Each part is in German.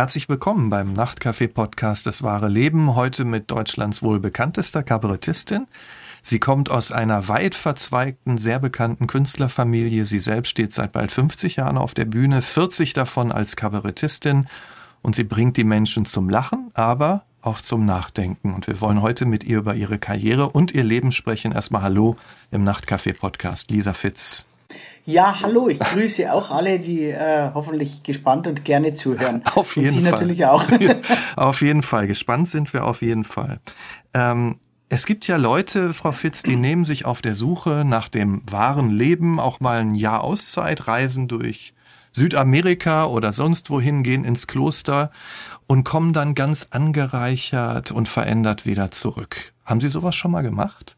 Herzlich willkommen beim Nachtcafé-Podcast Das wahre Leben, heute mit Deutschlands wohl bekanntester Kabarettistin. Sie kommt aus einer weit verzweigten, sehr bekannten Künstlerfamilie. Sie selbst steht seit bald 50 Jahren auf der Bühne, 40 davon als Kabarettistin. Und sie bringt die Menschen zum Lachen, aber auch zum Nachdenken. Und wir wollen heute mit ihr über ihre Karriere und ihr Leben sprechen. Erstmal Hallo im Nachtcafé-Podcast, Lisa Fitz. Ja, hallo, ich grüße auch alle, die äh, hoffentlich gespannt und gerne zuhören. Auf jeden und Sie Fall. natürlich auch. auf jeden Fall, gespannt sind wir auf jeden Fall. Ähm, es gibt ja Leute, Frau Fitz, die nehmen sich auf der Suche nach dem wahren Leben auch mal ein Jahr Auszeit, reisen durch Südamerika oder sonst wohin, gehen ins Kloster und kommen dann ganz angereichert und verändert wieder zurück. Haben Sie sowas schon mal gemacht?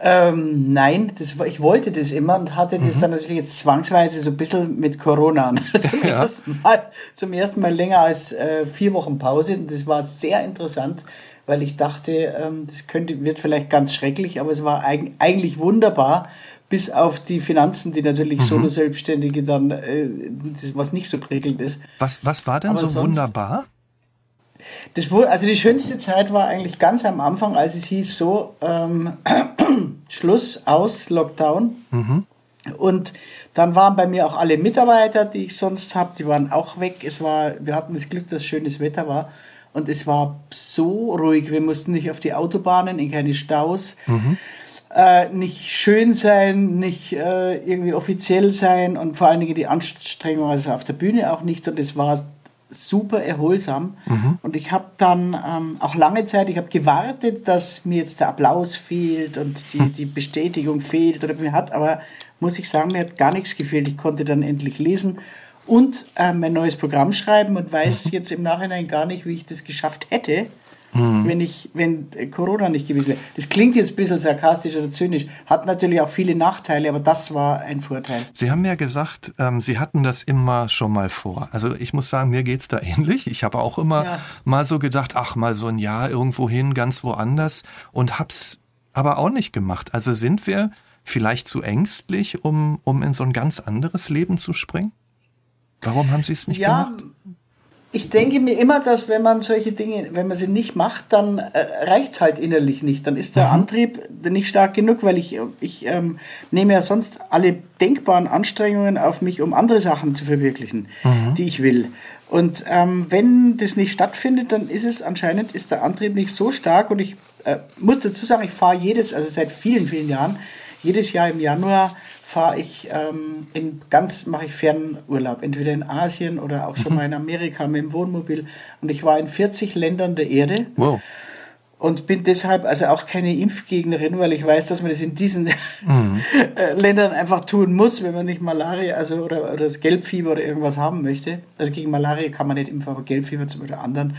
Ähm, nein, das, ich wollte das immer und hatte das mhm. dann natürlich jetzt zwangsweise so ein bisschen mit Corona. zum, ja. ersten Mal, zum ersten Mal länger als äh, vier Wochen Pause. Und das war sehr interessant, weil ich dachte, ähm, das könnte, wird vielleicht ganz schrecklich, aber es war eig eigentlich wunderbar, bis auf die Finanzen, die natürlich mhm. Solo-Selbstständige dann, äh, das, was nicht so prickelnd ist. Was, was war denn aber so sonst, wunderbar? Das wurde, also die schönste Zeit war eigentlich ganz am Anfang, als es hieß so, ähm, Schluss, aus, Lockdown. Mhm. Und dann waren bei mir auch alle Mitarbeiter, die ich sonst habe, die waren auch weg. Es war, wir hatten das Glück, dass schönes Wetter war. Und es war so ruhig. Wir mussten nicht auf die Autobahnen, in keine Staus. Mhm. Äh, nicht schön sein, nicht äh, irgendwie offiziell sein und vor allen Dingen die Anstrengung also auf der Bühne auch nicht. Und es war super erholsam. Mhm. Und ich habe dann ähm, auch lange Zeit, ich habe gewartet, dass mir jetzt der Applaus fehlt und die, die Bestätigung fehlt. Oder mir hat aber, muss ich sagen, mir hat gar nichts gefehlt. Ich konnte dann endlich lesen und äh, mein neues Programm schreiben und weiß mhm. jetzt im Nachhinein gar nicht, wie ich das geschafft hätte mhm. wenn ich, wenn Corona nicht gewesen wäre. Das klingt jetzt ein bisschen sarkastisch oder zynisch, hat natürlich auch viele Nachteile, aber das war ein Vorteil. Sie haben ja gesagt, ähm, Sie hatten das immer schon mal vor. Also ich muss sagen, mir geht's da ähnlich. Ich habe auch immer ja. mal so gedacht, ach, mal so ein Jahr irgendwo hin, ganz woanders und hab's aber auch nicht gemacht. Also sind wir vielleicht zu ängstlich, um, um in so ein ganz anderes Leben zu springen? Warum haben Sie es nicht ja, gemacht? Ich denke mir immer, dass wenn man solche Dinge, wenn man sie nicht macht, dann äh, reicht's halt innerlich nicht. Dann ist der mhm. Antrieb nicht stark genug, weil ich, ich ähm, nehme ja sonst alle denkbaren Anstrengungen auf mich, um andere Sachen zu verwirklichen, mhm. die ich will. Und ähm, wenn das nicht stattfindet, dann ist es anscheinend, ist der Antrieb nicht so stark. Und ich äh, muss dazu sagen, ich fahre jedes, also seit vielen, vielen Jahren, jedes Jahr im Januar fahre ich ähm, in ganz, mache ich Fernurlaub, entweder in Asien oder auch schon mhm. mal in Amerika mit dem Wohnmobil. Und ich war in 40 Ländern der Erde. Wow. Und bin deshalb also auch keine Impfgegnerin, weil ich weiß, dass man das in diesen mhm. Ländern einfach tun muss, wenn man nicht Malaria, also oder, oder das Gelbfieber oder irgendwas haben möchte. Also gegen Malaria kann man nicht impfen, aber Gelbfieber zum Beispiel anderen.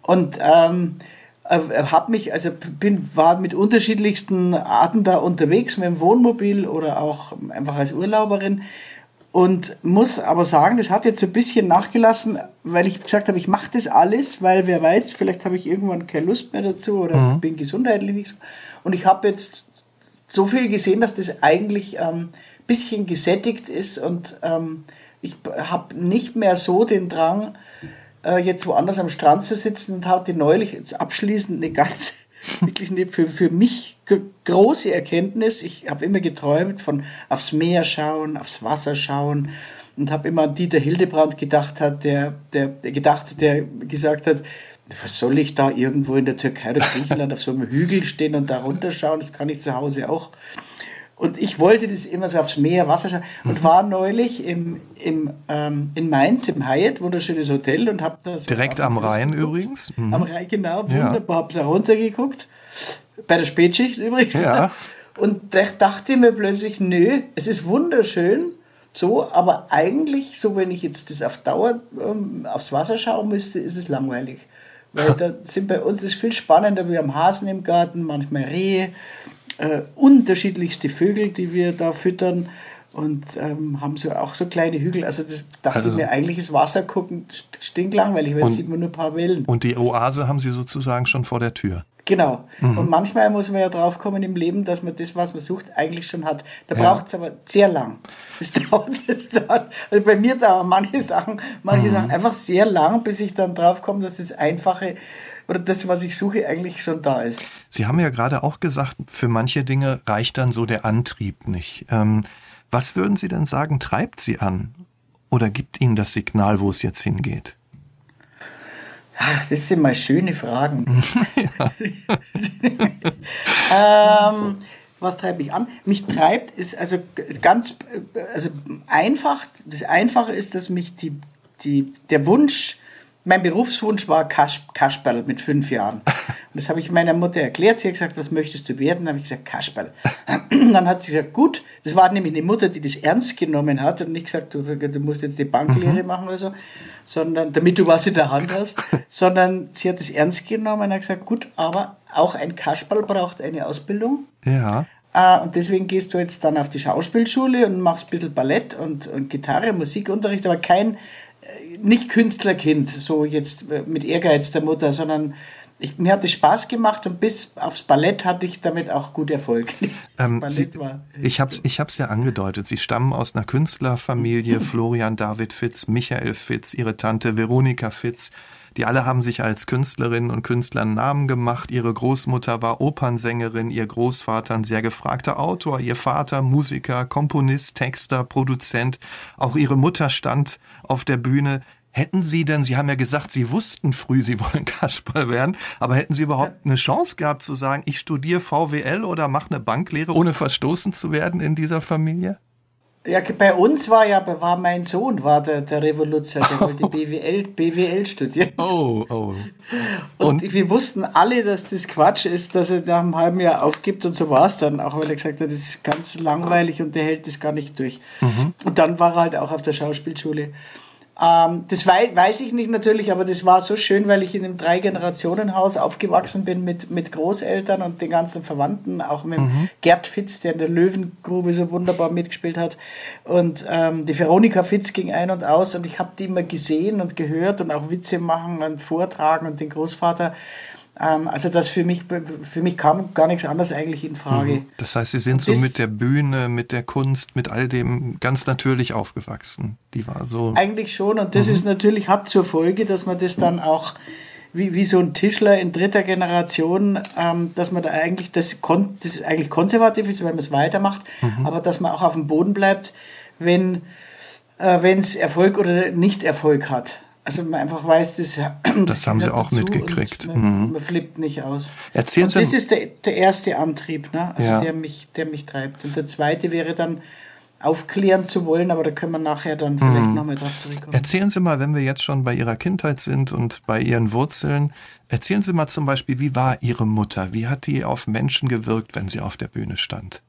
Und ähm, äh, habe mich, also bin, war mit unterschiedlichsten Arten da unterwegs, mit dem Wohnmobil oder auch einfach als Urlauberin und muss aber sagen, das hat jetzt so ein bisschen nachgelassen, weil ich gesagt habe, ich mache das alles, weil wer weiß, vielleicht habe ich irgendwann keine Lust mehr dazu oder mhm. bin gesundheitlich nicht so. Und ich habe jetzt so viel gesehen, dass das eigentlich ähm, bisschen gesättigt ist und ähm, ich habe nicht mehr so den Drang, äh, jetzt woanders am Strand zu sitzen und hatte neulich jetzt abschließend eine ganz, wirklich eine für, für mich große Erkenntnis. Ich habe immer geträumt von aufs Meer schauen, aufs Wasser schauen und habe immer an Dieter Hildebrand gedacht hat, der, der, der gedacht, der gesagt hat, was soll ich da irgendwo in der Türkei oder Griechenland auf so einem Hügel stehen und da runterschauen? Das kann ich zu Hause auch. Und ich wollte das immer so aufs Meer, Wasser schauen und mhm. war neulich im, im, ähm, in Mainz im Hyatt, wunderschönes Hotel und habe da so Direkt am Rhein geguckt. übrigens? Mhm. Am Rhein, genau, wunderbar, ja. habe da runtergeguckt. Bei der Spätschicht übrigens. Ja. Und da dachte mir plötzlich, nö, es ist wunderschön, so, aber eigentlich, so wenn ich jetzt das auf Dauer ähm, aufs Wasser schauen müsste, ist es langweilig. Weil da sind bei uns ist viel spannender, wir haben Hasen im Garten, manchmal Rehe, äh, unterschiedlichste Vögel, die wir da füttern und ähm, haben so auch so kleine Hügel. Also das dachte also, ich mir, eigentlich ist Wasser gucken stinklangweilig, weil und, sieht man nur ein paar Wellen. Und die Oase haben Sie sozusagen schon vor der Tür. Genau. Mhm. Und manchmal muss man ja drauf kommen im Leben, dass man das, was man sucht, eigentlich schon hat. Da ja. braucht es aber sehr lang. Das dauert, das dauert. Also bei mir dauern manche Sachen, manche mhm. Sachen einfach sehr lang, bis ich dann drauf komme, dass das Einfache oder das, was ich suche, eigentlich schon da ist. Sie haben ja gerade auch gesagt, für manche Dinge reicht dann so der Antrieb nicht. Ähm, was würden Sie denn sagen, treibt Sie an? Oder gibt Ihnen das Signal, wo es jetzt hingeht? Ach, das sind mal schöne Fragen. ähm, was treibt mich an? Mich treibt ist also ganz also einfach. Das Einfache ist, dass mich die, die, der Wunsch mein Berufswunsch war Kasch, Kasperl mit fünf Jahren. Und das habe ich meiner Mutter erklärt. Sie hat gesagt, was möchtest du werden? Dann habe ich gesagt, Kasperl. Dann hat sie gesagt, gut. Das war nämlich eine Mutter, die das ernst genommen hat und nicht gesagt, du, du musst jetzt die Banklehre mhm. machen oder so, sondern damit du was in der Hand hast, sondern sie hat es ernst genommen und hat gesagt, gut, aber auch ein Kasperl braucht eine Ausbildung. Ja. Uh, und deswegen gehst du jetzt dann auf die Schauspielschule und machst ein bisschen Ballett und, und Gitarre, Musikunterricht, aber kein nicht Künstlerkind, so jetzt äh, mit Ehrgeiz der Mutter, sondern ich, mir hat es Spaß gemacht und bis aufs Ballett hatte ich damit auch gut Erfolg. Ähm, Sie, ich habe es ich hab's ja angedeutet. Sie stammen aus einer Künstlerfamilie, Florian David Fitz, Michael Fitz, ihre Tante Veronika Fitz. Die alle haben sich als Künstlerinnen und Künstler einen Namen gemacht. Ihre Großmutter war Opernsängerin, ihr Großvater ein sehr gefragter Autor, ihr Vater Musiker, Komponist, Texter, Produzent. Auch ihre Mutter stand auf der Bühne. Hätten Sie denn, Sie haben ja gesagt, Sie wussten früh, Sie wollen Kasperl werden, aber hätten Sie überhaupt eine Chance gehabt zu sagen, ich studiere VWL oder mache eine Banklehre, ohne verstoßen zu werden in dieser Familie? Ja, bei uns war ja, war mein Sohn, war der, der Revoluzer, der wollte BWL, BWL studieren. Oh, oh. Und, und, wir wussten alle, dass das Quatsch ist, dass er nach einem halben Jahr aufgibt und so war es dann, auch weil er gesagt hat, das ist ganz langweilig und der hält das gar nicht durch. Mhm. Und dann war er halt auch auf der Schauspielschule. Ähm, das wei weiß ich nicht natürlich, aber das war so schön, weil ich in einem Drei-Generationen-Haus aufgewachsen bin mit, mit Großeltern und den ganzen Verwandten, auch mit mhm. Gerd Fitz, der in der Löwengrube so wunderbar mitgespielt hat. Und ähm, die Veronika Fitz ging ein und aus und ich habe die immer gesehen und gehört und auch Witze machen und vortragen und den Großvater. Ähm, also das für mich, für mich kam gar nichts anderes eigentlich in Frage. Mhm. Das heißt, Sie sind so mit der Bühne, mit der Kunst, mit all dem ganz natürlich aufgewachsen. Die war so. Eigentlich schon. Und das mhm. ist natürlich, hat zur Folge, dass man das dann auch wie, wie so ein Tischler in dritter Generation, ähm, dass man da eigentlich das, kon das eigentlich konservativ ist, wenn man es weitermacht, mhm. aber dass man auch auf dem Boden bleibt, wenn äh, es Erfolg oder Nicht-Erfolg hat. Also man einfach weiß, das, das haben sie auch mitgekriegt. Man, mhm. man, flippt nicht aus. Erzählen und das ist der, der erste Antrieb, ne? also ja. der, mich, der mich treibt. Und der zweite wäre dann aufklären zu wollen, aber da können wir nachher dann vielleicht mhm. nochmal drauf zurückkommen. Erzählen Sie mal, wenn wir jetzt schon bei Ihrer Kindheit sind und bei Ihren Wurzeln, erzählen Sie mal zum Beispiel, wie war Ihre Mutter? Wie hat die auf Menschen gewirkt, wenn sie auf der Bühne stand?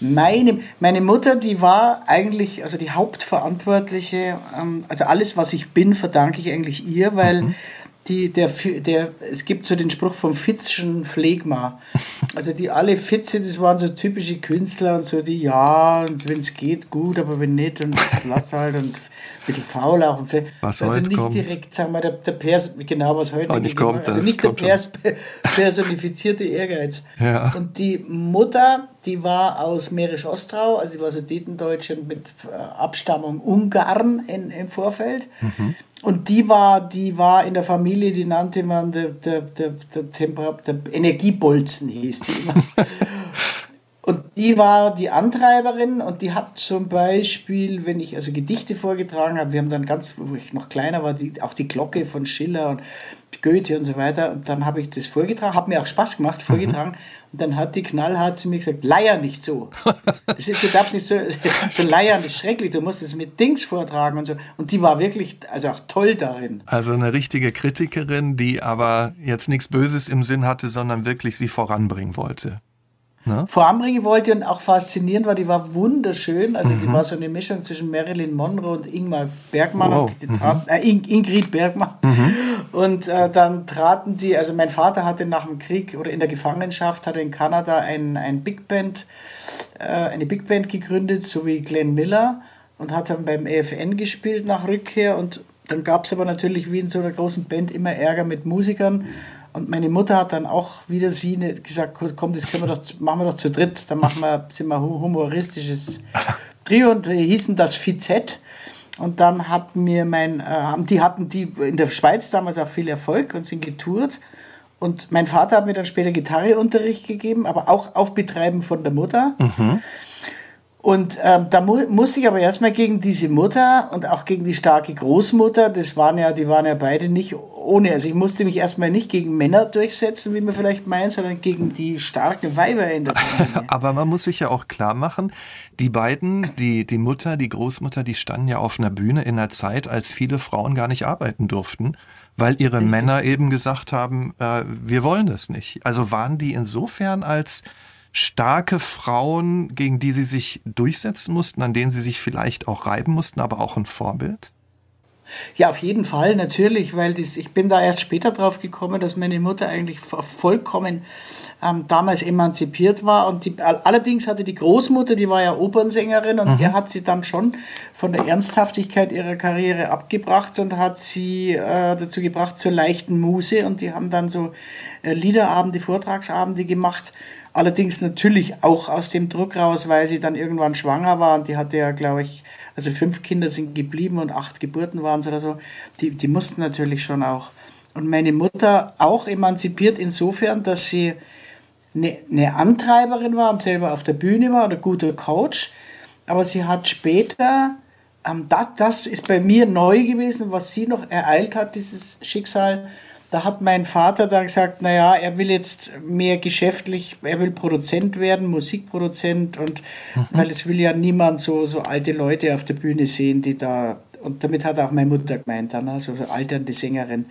Meine, meine Mutter, die war eigentlich, also die Hauptverantwortliche, ähm, also alles, was ich bin, verdanke ich eigentlich ihr, weil mhm. die, der, der, es gibt so den Spruch vom Fitzschen Phlegma. Also die alle Fitze, das waren so typische Künstler und so, die ja, und wenn es geht, gut, aber wenn nicht, dann lass halt und bisschen faul auch. Und was also nicht kommt. direkt, sagen wir, der, der Pers, genau was heute oh, nicht kommt. Also nicht der Pers, personifizierte Ehrgeiz. Ja. Und die Mutter, die war aus Mährisch-Ostrau, also die war so Sudetendeutsche mit äh, Abstammung Ungarn in, im Vorfeld. Mhm. Und die war, die war in der Familie, die nannte man der, der, der, der, Temper der Energiebolzen, hieß die immer. Und die war die Antreiberin und die hat zum Beispiel, wenn ich also Gedichte vorgetragen habe, wir haben dann ganz, wo ich noch kleiner war, die, auch die Glocke von Schiller und Goethe und so weiter. Und dann habe ich das vorgetragen, hat mir auch Spaß gemacht, vorgetragen. Mhm. Und dann hat die knallhart zu mir gesagt, leier nicht so. Ist, du darfst nicht so, so leiern, das ist schrecklich, du musst es mit Dings vortragen und so. Und die war wirklich, also auch toll darin. Also eine richtige Kritikerin, die aber jetzt nichts Böses im Sinn hatte, sondern wirklich sie voranbringen wollte ne? voranbringen wollte und auch faszinierend war. Die war wunderschön. Also mhm. die war so eine Mischung zwischen Marilyn Monroe und Ingmar Bergmann. Wow. Und mhm. äh, Ingrid Bergmann. Mhm. Und äh, dann traten die, also mein Vater hatte nach dem Krieg oder in der Gefangenschaft, hatte in Kanada ein, ein Big Band, äh, eine Big Band gegründet, so wie Glenn Miller und hat dann beim EFN gespielt nach Rückkehr und dann gab es aber natürlich wie in so einer großen Band immer Ärger mit Musikern Und meine Mutter hat dann auch wieder sie ne, gesagt, komm, das können wir doch, machen wir doch zu dritt, dann machen wir, sind wir humoristisches Trio und hießen das FIZ. Und dann hat mir mein, äh, die hatten die in der Schweiz damals auch viel Erfolg und sind getourt. Und mein Vater hat mir dann später Gitarreunterricht gegeben, aber auch auf Betreiben von der Mutter. Mhm. Und ähm, da mu musste ich aber erstmal gegen diese Mutter und auch gegen die starke Großmutter, das waren ja, die waren ja beide nicht ohne, also ich musste mich erstmal nicht gegen Männer durchsetzen, wie man vielleicht meint, sondern gegen die starken Weiber in der Familie. aber man muss sich ja auch klar machen, die beiden, die, die Mutter, die Großmutter, die standen ja auf einer Bühne in einer Zeit, als viele Frauen gar nicht arbeiten durften weil ihre Richtig. Männer eben gesagt haben, äh, wir wollen das nicht. Also waren die insofern als starke Frauen, gegen die sie sich durchsetzen mussten, an denen sie sich vielleicht auch reiben mussten, aber auch ein Vorbild? Ja, auf jeden Fall, natürlich, weil das, ich bin da erst später drauf gekommen, dass meine Mutter eigentlich vollkommen ähm, damals emanzipiert war. Und die, allerdings hatte die Großmutter, die war ja Opernsängerin und mhm. er hat sie dann schon von der Ernsthaftigkeit ihrer Karriere abgebracht und hat sie äh, dazu gebracht zur leichten Muse. Und die haben dann so äh, Liederabende, Vortragsabende gemacht. Allerdings natürlich auch aus dem Druck raus, weil sie dann irgendwann schwanger war und die hatte ja, glaube ich, also fünf Kinder sind geblieben und acht Geburten waren es oder so. Die, die mussten natürlich schon auch. Und meine Mutter auch emanzipiert insofern, dass sie eine, eine Antreiberin war und selber auf der Bühne war und ein guter Coach. Aber sie hat später, ähm, das, das ist bei mir neu gewesen, was sie noch ereilt hat, dieses Schicksal, da hat mein Vater dann gesagt, naja, er will jetzt mehr geschäftlich, er will Produzent werden, Musikproduzent und mhm. weil es will ja niemand so, so alte Leute auf der Bühne sehen, die da, und damit hat auch meine Mutter gemeint, dann, also so alternde Sängerin.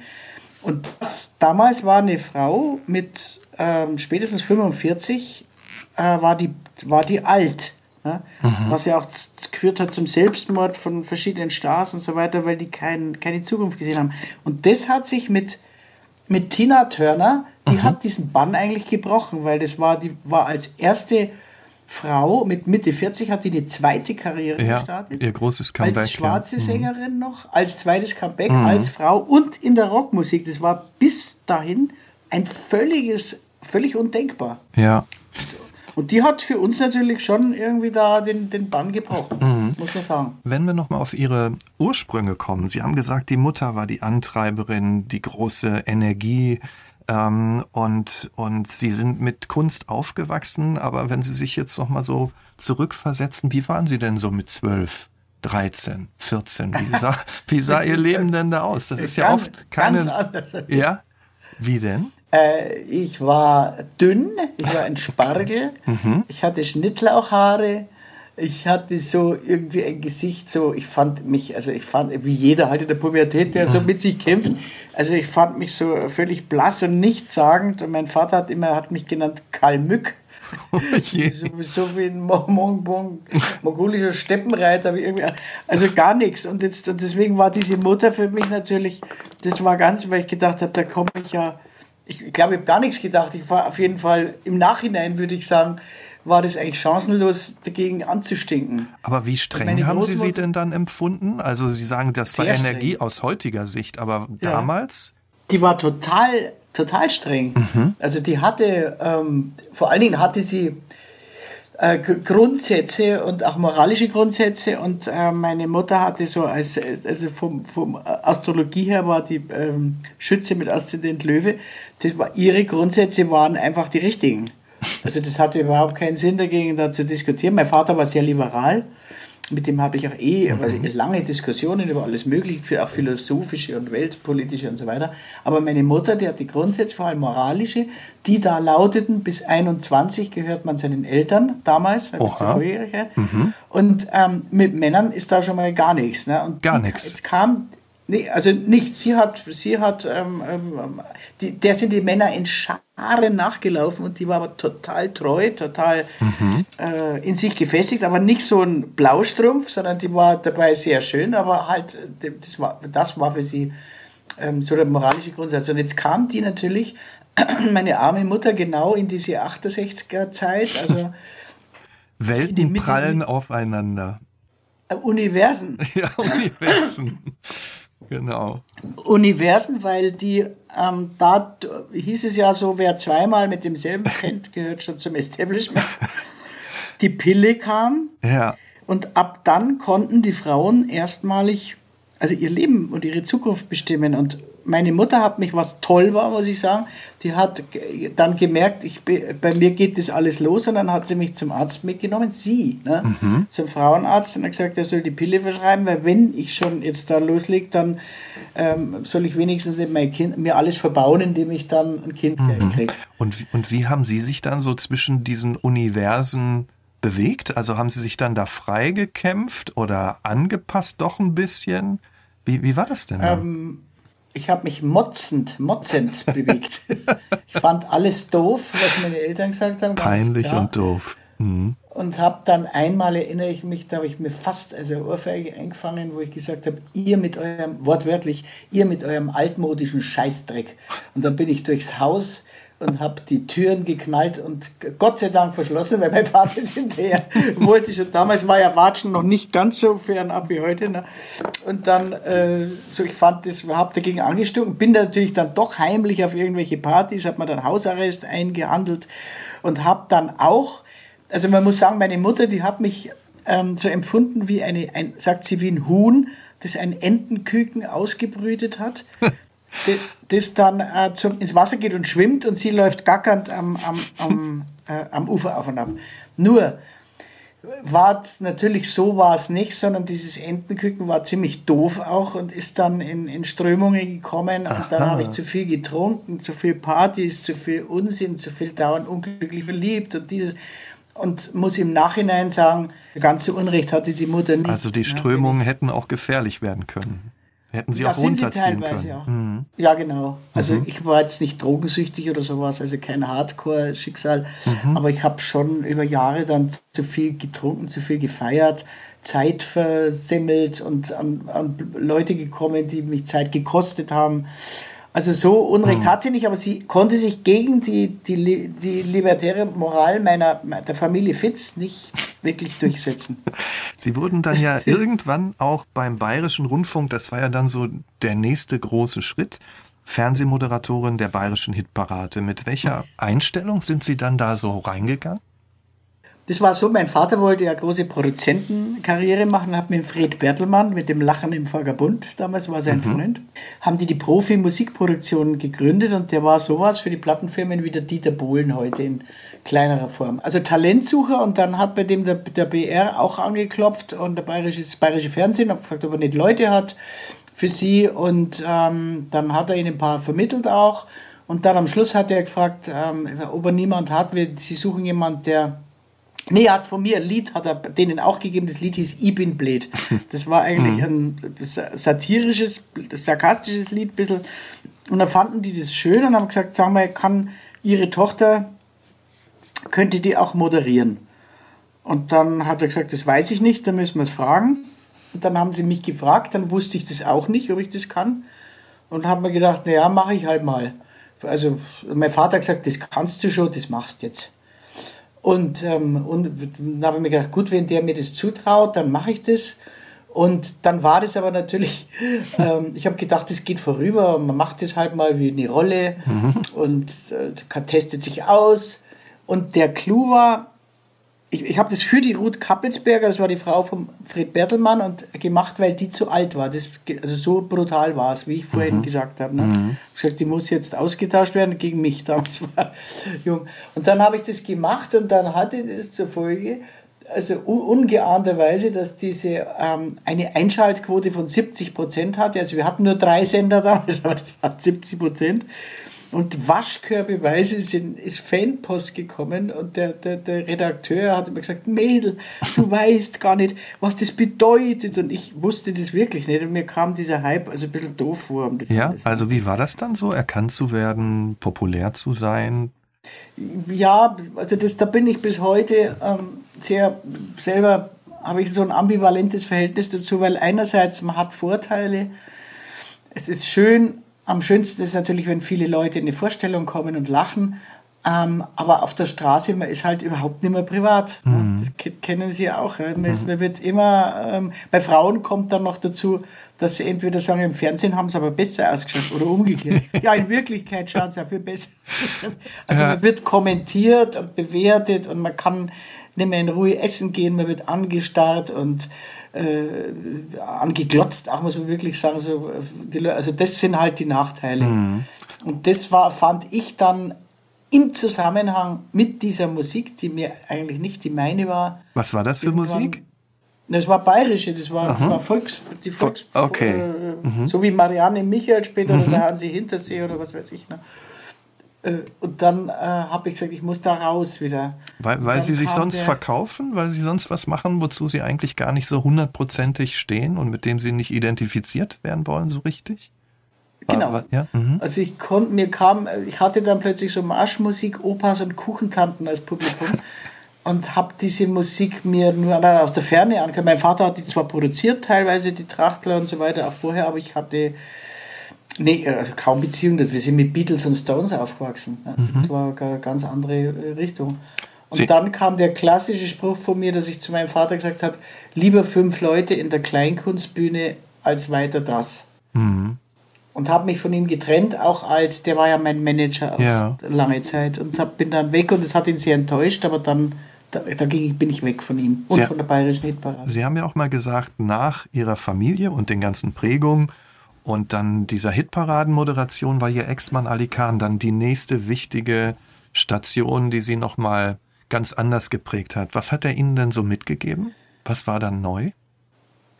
Und das, damals war eine Frau mit ähm, spätestens 45, äh, war, die, war die alt. Ne? Mhm. Was ja auch geführt hat zum Selbstmord von verschiedenen Stars und so weiter, weil die kein, keine Zukunft gesehen haben. Und das hat sich mit mit Tina Turner, die mhm. hat diesen Bann eigentlich gebrochen, weil das war, die war als erste Frau mit Mitte 40 hat die eine zweite Karriere ja, gestartet. Ihr großes Comeback. Als schwarze ja. Mhm. Sängerin noch, als zweites Comeback, mhm. als Frau und in der Rockmusik. Das war bis dahin ein völliges, völlig undenkbar. Ja. Und die hat für uns natürlich schon irgendwie da den, den Bann gebrochen, mhm. muss man sagen. Wenn wir nochmal auf Ihre Ursprünge kommen. Sie haben gesagt, die Mutter war die Antreiberin, die große Energie. Ähm, und, und Sie sind mit Kunst aufgewachsen. Aber wenn Sie sich jetzt nochmal so zurückversetzen, wie waren Sie denn so mit zwölf? 13, 14. Wie sah, wie sah Ihr Leben denn da aus? Das ist ja oft keine. Ganz anders. Ja? Wie denn? Äh, ich war dünn, ich war ein Spargel, mhm. ich hatte Schnittlauchhaare, ich hatte so irgendwie ein Gesicht, so, ich fand mich, also ich fand, wie jeder halt in der Pubertät, der so mhm. mit sich kämpft, also ich fand mich so völlig blass und nichtssagend und mein Vater hat immer, hat mich genannt Kalmück. Oh so, so, wie ein mongolischer Steppenreiter, wie irgendwie, also gar nichts. Und, jetzt, und deswegen war diese Mutter für mich natürlich, das war ganz, weil ich gedacht habe, da komme ich ja ich glaube, ich habe gar nichts gedacht. Ich war auf jeden Fall im Nachhinein, würde ich sagen, war das eigentlich chancenlos, dagegen anzustinken. Aber wie streng haben Sie sie denn dann empfunden? Also Sie sagen, das war Energie streng. aus heutiger Sicht, aber ja. damals? Die war total, total streng. Mhm. Also die hatte, ähm, vor allen Dingen hatte sie äh, Grundsätze und auch moralische Grundsätze und äh, meine Mutter hatte so als also vom, vom Astrologie her war die ähm, Schütze mit Aszendent Löwe das war, ihre Grundsätze waren einfach die richtigen also das hatte überhaupt keinen Sinn dagegen da zu diskutieren mein Vater war sehr liberal mit dem habe ich auch eh mhm. also lange Diskussionen über alles Mögliche, auch philosophische und weltpolitische und so weiter. Aber meine Mutter, die hat die Grundsätze, vor allem moralische, die da lauteten, bis 21 gehört man seinen Eltern damals, mhm. Und ähm, mit Männern ist da schon mal gar nichts. Ne? Und gar nichts. Jetzt kam Nee, also nicht. Sie hat, sie hat, ähm, ähm, die, der sind die Männer in Scharen nachgelaufen und die war aber total treu, total mhm. äh, in sich gefestigt, aber nicht so ein Blaustrumpf, sondern die war dabei sehr schön, aber halt, das war, das war für sie ähm, so der moralische Grundsatz. Und jetzt kam die natürlich, meine arme Mutter, genau in diese 68er Zeit, also Welten prallen aufeinander. Universen. Ja, Universen. Genau. Universen, weil die, ähm, da hieß es ja so, wer zweimal mit demselben kennt, gehört schon zum Establishment. Die Pille kam. Ja. Und ab dann konnten die Frauen erstmalig, also ihr Leben und ihre Zukunft bestimmen. Und meine Mutter hat mich, was toll war, muss ich sagen, die hat dann gemerkt, ich, bei mir geht das alles los und dann hat sie mich zum Arzt mitgenommen, sie, ne, mhm. zum Frauenarzt und hat gesagt, er soll die Pille verschreiben, weil wenn ich schon jetzt da loslege, dann ähm, soll ich wenigstens nicht mein kind, mir alles verbauen, indem ich dann ein Kind mhm. gleich kriege. Und, und wie haben Sie sich dann so zwischen diesen Universen bewegt? Also haben Sie sich dann da freigekämpft oder angepasst doch ein bisschen? Wie, wie war das denn? Ähm, ich habe mich motzend, motzend bewegt. Ich fand alles doof, was meine Eltern gesagt haben. Peinlich und doof. Mhm. Und habe dann einmal, erinnere ich mich, da habe ich mir fast also Ohrfeige eingefangen, wo ich gesagt habe, ihr mit eurem, wortwörtlich, ihr mit eurem altmodischen Scheißdreck. Und dann bin ich durchs Haus und habe die Türen geknallt und Gott sei Dank verschlossen, weil mein Vater ist hinterher wollte schon. Damals war ja Watschen noch nicht ganz so fernab wie heute. Ne? Und dann, äh, so ich fand das, habe dagegen angestunken, bin da natürlich dann doch heimlich auf irgendwelche Partys, habe mir dann Hausarrest eingehandelt und habe dann auch, also man muss sagen, meine Mutter, die hat mich ähm, so empfunden wie eine, ein, sagt sie, wie ein Huhn, das ein Entenküken ausgebrütet hat. das dann äh, zum, ins Wasser geht und schwimmt und sie läuft gackernd am, am, am, äh, am Ufer auf und ab. Nur war es natürlich so war es nicht, sondern dieses Entenküken war ziemlich doof auch und ist dann in, in Strömungen gekommen Aha. und dann habe ich zu viel getrunken, zu viel Partys, zu viel Unsinn, zu viel dauernd unglücklich verliebt und dieses und muss im Nachhinein sagen, ganz so Unrecht hatte die Mutter nicht. Also die Strömungen hätten auch gefährlich werden können. Hätten sie das auch runterziehen können. Ja. Mhm. ja, genau. Also mhm. ich war jetzt nicht drogensüchtig oder sowas, also kein Hardcore-Schicksal, mhm. aber ich habe schon über Jahre dann zu viel getrunken, zu viel gefeiert, Zeit versemmelt und an, an Leute gekommen, die mich Zeit gekostet haben. Also so Unrecht mhm. hat sie nicht, aber sie konnte sich gegen die, die, die libertäre Moral meiner, der Familie Fitz nicht wirklich durchsetzen. Sie wurden dann ja irgendwann auch beim Bayerischen Rundfunk, das war ja dann so der nächste große Schritt, Fernsehmoderatorin der Bayerischen Hitparade. Mit welcher Einstellung sind Sie dann da so reingegangen? Das war so, mein Vater wollte ja große Produzentenkarriere machen, hat mit Fred Bertelmann, mit dem Lachen im Vagabund, damals war sein mhm. Freund, haben die die Profi-Musikproduktion gegründet und der war sowas für die Plattenfirmen wie der Dieter Bohlen heute in kleinerer Form. Also Talentsucher und dann hat bei dem der, der BR auch angeklopft und der bayerische, das bayerische Fernsehen hat gefragt, ob er nicht Leute hat für sie und ähm, dann hat er ihnen ein paar vermittelt auch und dann am Schluss hat er gefragt, ähm, ob er niemand hat, sie suchen jemand, der Nee, er hat von mir ein Lied, hat er denen auch gegeben. Das Lied hieß Ich bin blöd. Das war eigentlich mhm. ein satirisches, sarkastisches Lied, ein bisschen. Und dann fanden die das schön und haben gesagt, sag mal, kann ihre Tochter, könnte die auch moderieren? Und dann hat er gesagt, das weiß ich nicht, dann müssen wir es fragen. Und dann haben sie mich gefragt, dann wusste ich das auch nicht, ob ich das kann. Und habe mir gedacht, naja, mache ich halt mal. Also mein Vater hat gesagt, das kannst du schon, das machst jetzt. Und, ähm, und dann habe ich mir gedacht, gut, wenn der mir das zutraut, dann mache ich das. Und dann war das aber natürlich, ähm, ich habe gedacht, es geht vorüber, man macht das halt mal wie eine Rolle mhm. und äh, testet sich aus. Und der Clou war, ich, ich habe das für die Ruth Kappelsberger, das war die Frau von Fred Bertelmann, und gemacht, weil die zu alt war. Das, also so brutal war es, wie ich vorhin mhm. gesagt habe. Ne? Mhm. Ich gesagt, die muss jetzt ausgetauscht werden gegen mich. Damals war jung. Und dann habe ich das gemacht und dann hatte das zur Folge, also ungeahnterweise, dass diese ähm, eine Einschaltquote von 70 Prozent hatte. Also wir hatten nur drei Sender damals, aber das waren 70 Prozent. Und waschkörbeweise sind, ist Fanpost gekommen und der, der, der Redakteur hat immer gesagt, Mädel, du weißt gar nicht, was das bedeutet. Und ich wusste das wirklich nicht. Und mir kam dieser Hype also ein bisschen doof vor. Um ja, also wie war das dann so, erkannt zu werden, populär zu sein? Ja, also das, da bin ich bis heute ähm, sehr selber, habe ich so ein ambivalentes Verhältnis dazu, weil einerseits man hat Vorteile, es ist schön, am schönsten ist natürlich, wenn viele Leute in eine Vorstellung kommen und lachen. Ähm, aber auf der Straße, man ist halt überhaupt nicht mehr privat. Mhm. Das kennen Sie auch. Man, ist, mhm. man wird immer, ähm, bei Frauen kommt dann noch dazu, dass sie entweder sagen, im Fernsehen haben sie aber besser ausgeschaut oder umgekehrt. ja, in Wirklichkeit schauen sie auch viel besser Also ja. man wird kommentiert und bewertet und man kann nicht mehr in Ruhe essen gehen, man wird angestarrt und äh, angeglotzt, auch muss man wirklich sagen. So, die, also das sind halt die Nachteile. Mhm. Und das war, fand ich dann im Zusammenhang mit dieser Musik, die mir eigentlich nicht die meine war. Was war das für Musik? Das war bayerische, das war, das war Volks, die Volks, okay. Äh, mhm. so wie Marianne Michael später mhm. oder der Hansi Hintersee oder was weiß ich. Ne? Äh, und dann äh, habe ich gesagt, ich muss da raus wieder. Weil, weil sie sich sonst verkaufen, weil sie sonst was machen, wozu sie eigentlich gar nicht so hundertprozentig stehen und mit dem sie nicht identifiziert werden wollen, so richtig? Genau. War, ja? mhm. Also ich konnte, mir kam, ich hatte dann plötzlich so Marschmusik, Opas und Kuchentanten als Publikum und habe diese Musik mir nur aus der Ferne angehört. Mein Vater hat die zwar produziert, teilweise die Trachtler und so weiter, auch vorher, aber ich hatte nee, also kaum Beziehung. Wir sind mit Beatles und Stones aufgewachsen. Also mhm. Das war eine ganz andere äh, Richtung. Und Sie dann kam der klassische Spruch von mir, dass ich zu meinem Vater gesagt habe, lieber fünf Leute in der Kleinkunstbühne als weiter das. Mhm und habe mich von ihm getrennt, auch als, der war ja mein Manager ja. lange Zeit und hab, bin dann weg und das hat ihn sehr enttäuscht, aber dann da, da bin ich weg von ihm und Sie, von der bayerischen Hitparade. Sie haben ja auch mal gesagt, nach Ihrer Familie und den ganzen Prägungen und dann dieser Hitparadenmoderation war Ihr Ex-Mann Ali Khan dann die nächste wichtige Station, die Sie nochmal ganz anders geprägt hat. Was hat er Ihnen denn so mitgegeben? Was war dann neu?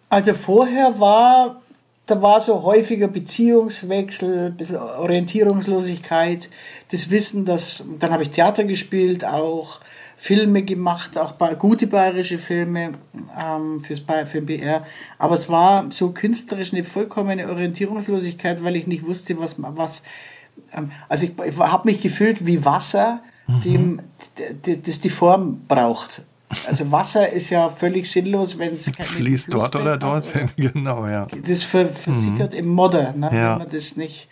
Also vorher war da war so häufiger Beziehungswechsel, ein bisschen Orientierungslosigkeit, das Wissen, dass, dann habe ich Theater gespielt, auch Filme gemacht, auch gute bayerische Filme ähm, fürs für den BR. Aber es war so künstlerisch eine vollkommene Orientierungslosigkeit, weil ich nicht wusste, was, was ähm, also ich, ich habe mich gefühlt wie Wasser, mhm. dem, das die Form braucht. Also Wasser ist ja völlig sinnlos, wenn es fließt dort oder dorthin, genau, ja. Das versickert mhm. im Modder, ne, ja. wenn man das nicht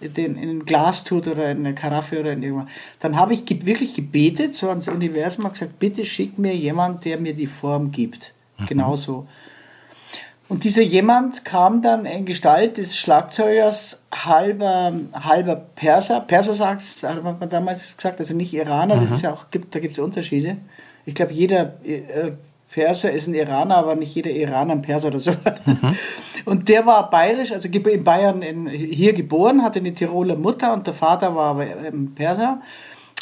in, in ein Glas tut oder in eine Karaffe oder in irgendwas. Dann habe ich wirklich gebetet, so ans Universum, und gesagt, bitte schick mir jemand, der mir die Form gibt. Mhm. Genauso. Und dieser jemand kam dann in Gestalt des Schlagzeugers halber, halber Perser. Perser sagt, hat man damals gesagt, also nicht Iraner, mhm. das ist ja auch, gibt, da gibt es Unterschiede ich glaube, jeder äh, Perser ist ein Iraner, aber nicht jeder Iraner ein Perser oder so. Mhm. Und der war bayerisch, also in Bayern in, hier geboren, hatte eine Tiroler Mutter und der Vater war aber ähm, Perser.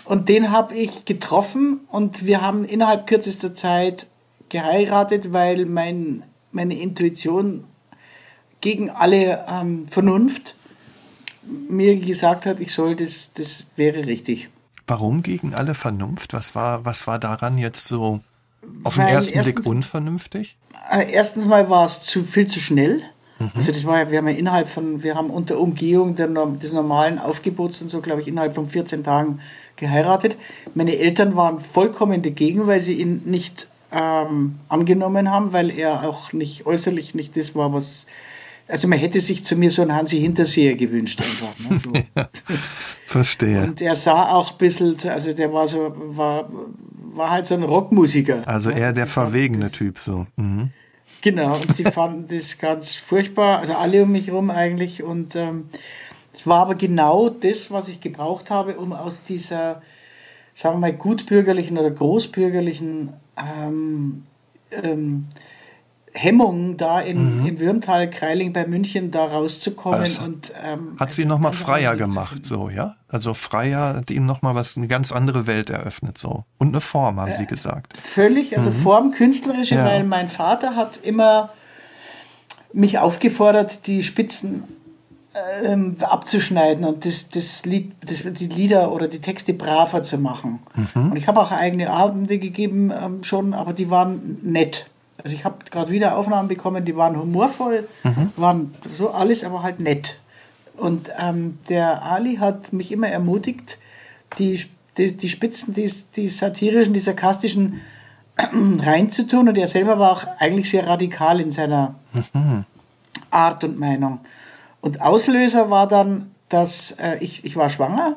Und den habe ich getroffen und wir haben innerhalb kürzester Zeit geheiratet, weil mein, meine Intuition gegen alle ähm, Vernunft mir gesagt hat, ich soll das, das wäre richtig. Warum gegen alle Vernunft? Was war, was war daran jetzt so auf den ersten erstens, Blick unvernünftig? Äh, erstens mal war es zu viel zu schnell. Mhm. Also das war ja, wir haben ja innerhalb von, wir haben unter Umgehung der, des normalen Aufgebots und so, glaube ich, innerhalb von 14 Tagen geheiratet. Meine Eltern waren vollkommen dagegen, weil sie ihn nicht ähm, angenommen haben, weil er auch nicht äußerlich nicht das war, was also man hätte sich zu mir so einen Hansi Hinterseher gewünscht einfach. Ne? So. ja, verstehe. Und er sah auch ein bisschen, also der war so, war, war halt so ein Rockmusiker. Also eher der verwegene Typ so. Mhm. Genau, und sie fanden das ganz furchtbar, also alle um mich herum eigentlich. Und ähm, es war aber genau das, was ich gebraucht habe, um aus dieser, sagen wir mal, gutbürgerlichen oder großbürgerlichen ähm, ähm, Hemmung, da in, mhm. im Würmtal, Kreiling bei München da rauszukommen. Das und, ähm, hat sie nochmal freier gemacht, so, ja? Also freier hat ihm nochmal was, eine ganz andere Welt eröffnet, so. Und eine Form, haben äh, Sie gesagt. Völlig, also mhm. Form, künstlerische, ja. weil mein Vater hat immer mich aufgefordert, die Spitzen ähm, abzuschneiden und das, das Lied, das, die Lieder oder die Texte braver zu machen. Mhm. Und ich habe auch eigene Abende gegeben ähm, schon, aber die waren nett. Also ich habe gerade wieder Aufnahmen bekommen, die waren humorvoll, mhm. waren so alles, aber halt nett. Und ähm, der Ali hat mich immer ermutigt, die, die, die Spitzen, die, die satirischen, die sarkastischen reinzutun. Und er selber war auch eigentlich sehr radikal in seiner mhm. Art und Meinung. Und Auslöser war dann, dass äh, ich, ich war schwanger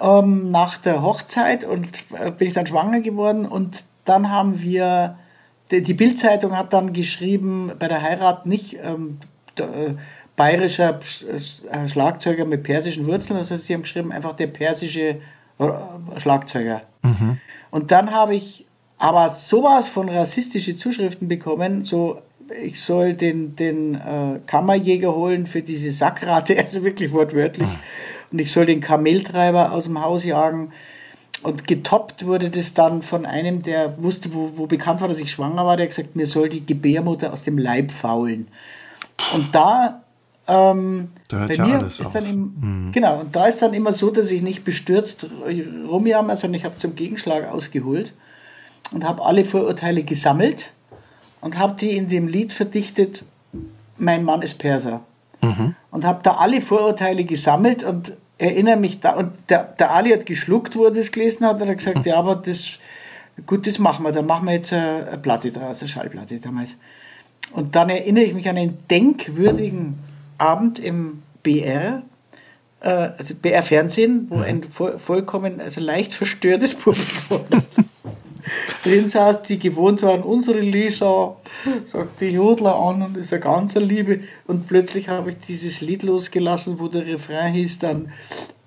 ähm, nach der Hochzeit und äh, bin ich dann schwanger geworden und dann haben wir, die, Bildzeitung hat dann geschrieben, bei der Heirat nicht ähm, äh, bayerischer äh, Schlagzeuger mit persischen Wurzeln, also sie haben geschrieben einfach der persische äh, Schlagzeuger. Mhm. Und dann habe ich aber sowas von rassistische Zuschriften bekommen, so ich soll den, den äh, Kammerjäger holen für diese Sackrate, also wirklich wortwörtlich. Mhm. Und ich soll den Kameltreiber aus dem Haus jagen. Und getoppt wurde das dann von einem, der wusste, wo, wo bekannt war, dass ich schwanger war, der hat gesagt, mir soll die Gebärmutter aus dem Leib faulen. Und da, ähm, da bei ja mir ist auf. dann im, mhm. genau, und da ist dann immer so, dass ich nicht bestürzt rumjammer, sondern ich habe zum Gegenschlag ausgeholt und habe alle Vorurteile gesammelt und habe die in dem Lied verdichtet, Mein Mann ist Perser. Mhm. Und habe da alle Vorurteile gesammelt und erinnere mich da, und der, der Ali hat geschluckt, wo er das gelesen hat, und er hat gesagt, ja, aber das, gut, das machen wir, da machen wir jetzt eine, eine Platte draus, eine Schallplatte damals. Und dann erinnere ich mich an einen denkwürdigen Abend im BR, äh, also BR Fernsehen, wo mhm. ein vollkommen, also leicht verstörtes Publikum drin saß, die gewohnt waren, unsere Lisa, sagt die Jodler an und ist eine ganze Liebe. Und plötzlich habe ich dieses Lied losgelassen, wo der Refrain hieß dann,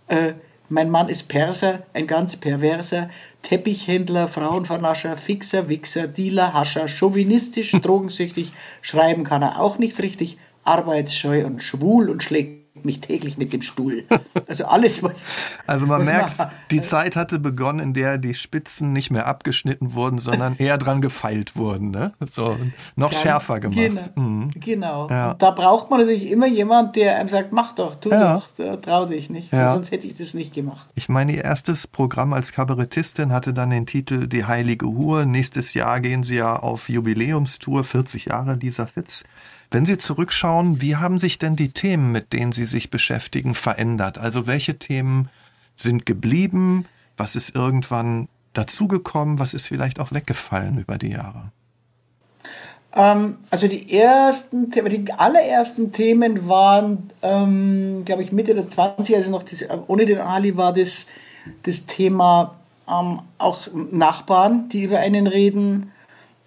äh, mein Mann ist Perser, ein ganz perverser, Teppichhändler, Frauenvernascher, Fixer, Wichser, Dealer, Hascher, chauvinistisch, drogensüchtig, schreiben kann er auch nicht richtig, arbeitsscheu und schwul und schlägt mich täglich mit dem Stuhl. Also alles, was. Also man was merkt, man, die Zeit hatte begonnen, in der die Spitzen nicht mehr abgeschnitten wurden, sondern eher dran gefeilt wurden. Ne? So noch Kann, schärfer gemacht. Genau. Mhm. genau. Ja. Da braucht man natürlich immer jemand, der einem sagt, mach doch, tu ja. doch, trau dich nicht. Ja. Sonst hätte ich das nicht gemacht. Ich meine, ihr erstes Programm als Kabarettistin hatte dann den Titel Die Heilige Hure. Nächstes Jahr gehen sie ja auf Jubiläumstour, 40 Jahre dieser Fitz. Wenn Sie zurückschauen, wie haben sich denn die Themen, mit denen Sie sich beschäftigen, verändert? Also welche Themen sind geblieben? Was ist irgendwann dazugekommen? Was ist vielleicht auch weggefallen über die Jahre? Ähm, also die ersten, die allerersten Themen waren, ähm, glaube ich, Mitte der 20, also noch das, ohne den Ali war das, das Thema ähm, auch Nachbarn, die über einen reden,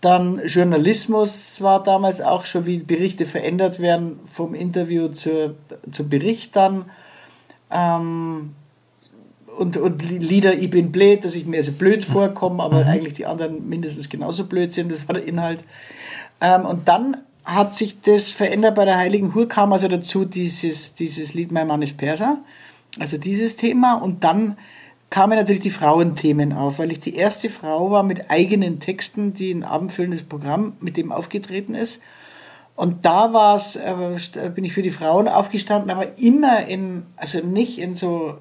dann Journalismus war damals auch schon, wie Berichte verändert werden vom Interview zur, zum Bericht dann. Ähm, und, und Lieder Ich bin blöd, dass ich mir so blöd vorkomme, aber mhm. eigentlich die anderen mindestens genauso blöd sind, das war der Inhalt. Ähm, und dann hat sich das verändert bei der Heiligen Hur, kam also dazu dieses, dieses Lied Mein Mann ist Perser, also dieses Thema. Und dann kamen natürlich die Frauenthemen auf, weil ich die erste Frau war mit eigenen Texten, die ein abendfüllendes Programm mit dem aufgetreten ist. Und da war es, äh, bin ich für die Frauen aufgestanden, aber immer in, also nicht in so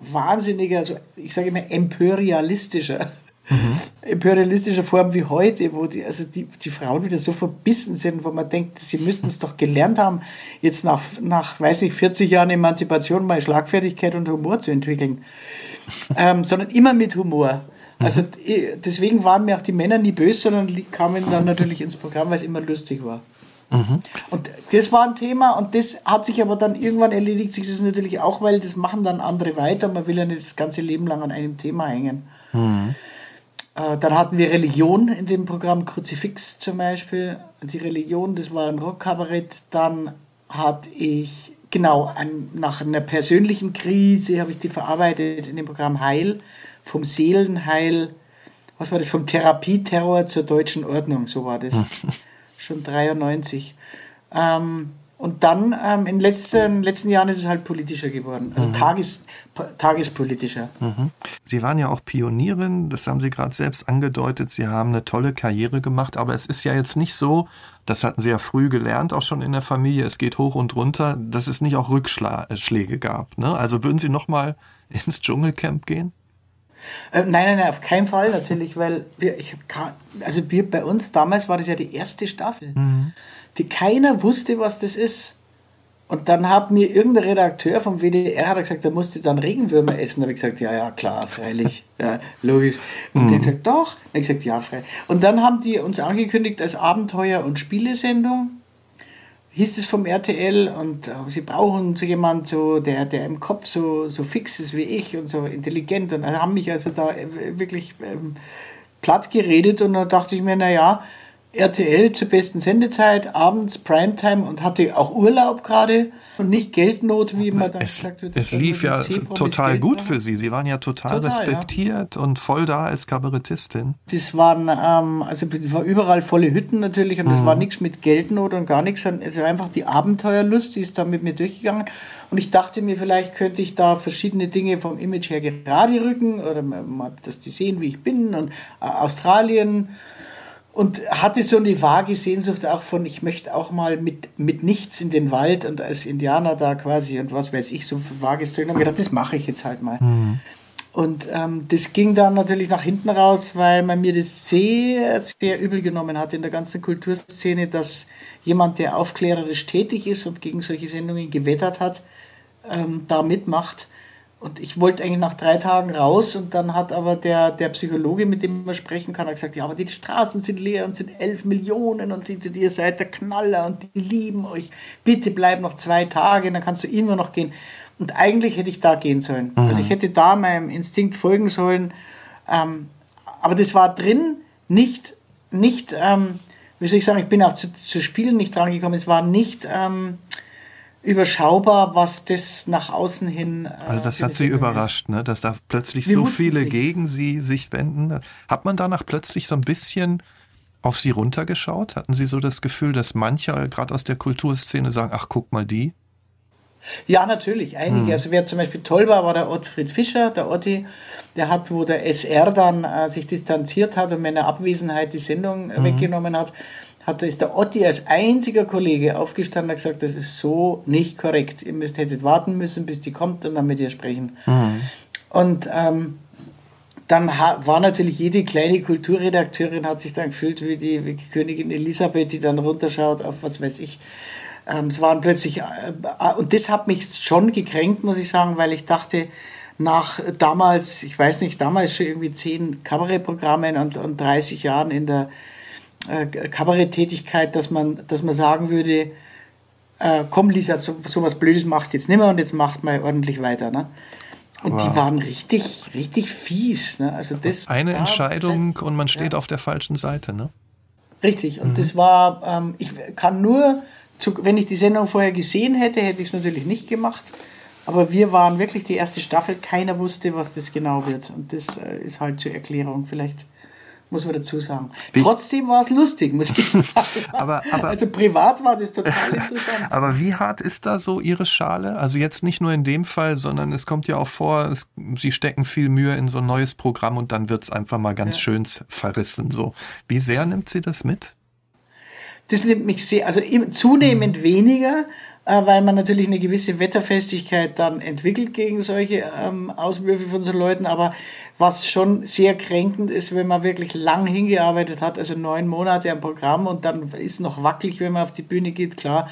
wahnsinniger, so, ich sage immer imperialistischer, mhm. imperialistischer Form wie heute, wo die, also die, die Frauen wieder so verbissen sind, wo man denkt, sie müssten es doch gelernt haben, jetzt nach, nach, weiß nicht, 40 Jahren Emanzipation mal Schlagfertigkeit und Humor zu entwickeln ähm, sondern immer mit Humor. Also mhm. deswegen waren mir auch die Männer nie böse, sondern kamen dann natürlich ins Programm, weil es immer lustig war. Mhm. Und das war ein Thema und das hat sich aber dann irgendwann erledigt sich das natürlich auch, weil das machen dann andere weiter. Man will ja nicht das ganze Leben lang an einem Thema hängen. Mhm. Äh, dann hatten wir Religion in dem Programm, Kruzifix zum Beispiel. Die Religion, das war ein Rockkabarett. Dann hatte ich genau, an, nach einer persönlichen Krise habe ich die verarbeitet in dem Programm Heil, vom Seelenheil, was war das, vom Therapieterror zur deutschen Ordnung, so war das. Schon 93. Ähm, und dann ähm, in den letzten, letzten Jahren ist es halt politischer geworden, also mhm. tages, tagespolitischer. Mhm. Sie waren ja auch Pionierin, das haben Sie gerade selbst angedeutet. Sie haben eine tolle Karriere gemacht, aber es ist ja jetzt nicht so, das hatten Sie ja früh gelernt, auch schon in der Familie, es geht hoch und runter, dass es nicht auch Rückschläge gab. Ne? Also würden Sie nochmal ins Dschungelcamp gehen? Äh, nein, nein, nein, auf keinen Fall natürlich, weil wir, ich also wir bei uns damals war das ja die erste Staffel. Mhm die keiner wusste, was das ist. Und dann hat mir irgendein Redakteur vom WDR hat gesagt, da musste dann Regenwürmer essen. Da habe ich gesagt, ja, ja, klar, freilich, ja, logisch. Und mhm. der hat gesagt, doch. Dann habe ich gesagt, ja, freilich. Und dann haben die uns angekündigt als Abenteuer- und Spielesendung. hieß es vom RTL und äh, sie brauchen so jemanden, so, der, der im Kopf so, so fix ist wie ich und so intelligent und haben mich also da äh, wirklich ähm, platt geredet und da dachte ich mir, naja, RTL zur besten Sendezeit, abends Primetime und hatte auch Urlaub gerade und nicht Geldnot, wie dann es, gesagt wird. Es lief ja total gut für Sie. Sie waren ja total, total respektiert ja. und voll da als Kabarettistin. Das waren, ähm, also war überall volle Hütten natürlich und es mhm. war nichts mit Geldnot und gar nichts. Es war einfach die Abenteuerlust, die ist da mit mir durchgegangen. Und ich dachte mir, vielleicht könnte ich da verschiedene Dinge vom Image her gerade rücken oder mal, dass die sehen, wie ich bin und äh, Australien und hatte so eine vage Sehnsucht auch von, ich möchte auch mal mit, mit nichts in den Wald und als Indianer da quasi und was weiß ich, so vages Zeug. Und gedacht, das mache ich jetzt halt mal. Mhm. Und ähm, das ging dann natürlich nach hinten raus, weil man mir das sehr, sehr übel genommen hat in der ganzen Kulturszene, dass jemand, der aufklärerisch tätig ist und gegen solche Sendungen gewettert hat, ähm, da mitmacht. Und ich wollte eigentlich nach drei Tagen raus und dann hat aber der, der Psychologe, mit dem man sprechen kann, gesagt, ja, aber die Straßen sind leer und sind elf Millionen und die, die, ihr seid der Knaller und die lieben euch. Bitte bleib noch zwei Tage, dann kannst du immer noch gehen. Und eigentlich hätte ich da gehen sollen. Mhm. Also ich hätte da meinem Instinkt folgen sollen. Ähm, aber das war drin nicht, nicht, ähm, wie soll ich sagen, ich bin auch zu, zu Spielen nicht dran gekommen. Es war nicht, ähm, überschaubar, was das nach außen hin. Äh, also das hat Sie überrascht, ne? dass da plötzlich Wir so viele gegen Sie sich wenden. Hat man danach plötzlich so ein bisschen auf Sie runtergeschaut? Hatten Sie so das Gefühl, dass manche gerade aus der Kulturszene sagen, ach guck mal die? Ja, natürlich, einige. Hm. Also wer zum Beispiel toll war, war der Ottfried Fischer, der Otti, der hat, wo der SR dann äh, sich distanziert hat und meiner Abwesenheit die Sendung hm. weggenommen hat, hat, ist der Otti als einziger Kollege aufgestanden und gesagt, das ist so nicht korrekt. Ihr müsst, hättet warten müssen, bis die kommt und dann mit ihr sprechen. Mhm. Und ähm, dann war natürlich jede kleine Kulturredakteurin hat sich dann gefühlt wie die, wie die Königin Elisabeth, die dann runterschaut auf was weiß ich. Ähm, es waren plötzlich, äh, und das hat mich schon gekränkt, muss ich sagen, weil ich dachte, nach damals, ich weiß nicht, damals schon irgendwie zehn Kabarettprogrammen und, und 30 Jahren in der äh, Kabaretttätigkeit, dass man, dass man sagen würde, äh, komm Lisa, so, so was Blödes machst du jetzt nicht mehr und jetzt macht mal ordentlich weiter. Ne? Und wow. die waren richtig, richtig fies. Ne? Also das Eine da, Entscheidung das, und man steht ja. auf der falschen Seite. Ne? Richtig. Und mhm. das war, ähm, ich kann nur, zu, wenn ich die Sendung vorher gesehen hätte, hätte ich es natürlich nicht gemacht. Aber wir waren wirklich die erste Staffel. Keiner wusste, was das genau wird. Und das äh, ist halt zur Erklärung. Vielleicht muss man dazu sagen. Wie? Trotzdem war es lustig, muss ich sagen. aber, aber, also privat war das total interessant. Aber wie hart ist da so Ihre Schale? Also jetzt nicht nur in dem Fall, sondern es kommt ja auch vor, es, Sie stecken viel Mühe in so ein neues Programm und dann wird es einfach mal ganz ja. schön verrissen. So. Wie sehr nimmt sie das mit? Das nimmt mich sehr, also zunehmend mhm. weniger, weil man natürlich eine gewisse Wetterfestigkeit dann entwickelt gegen solche ähm, Auswürfe von so Leuten. Aber was schon sehr kränkend ist, wenn man wirklich lang hingearbeitet hat, also neun Monate am Programm und dann ist noch wackelig, wenn man auf die Bühne geht, klar.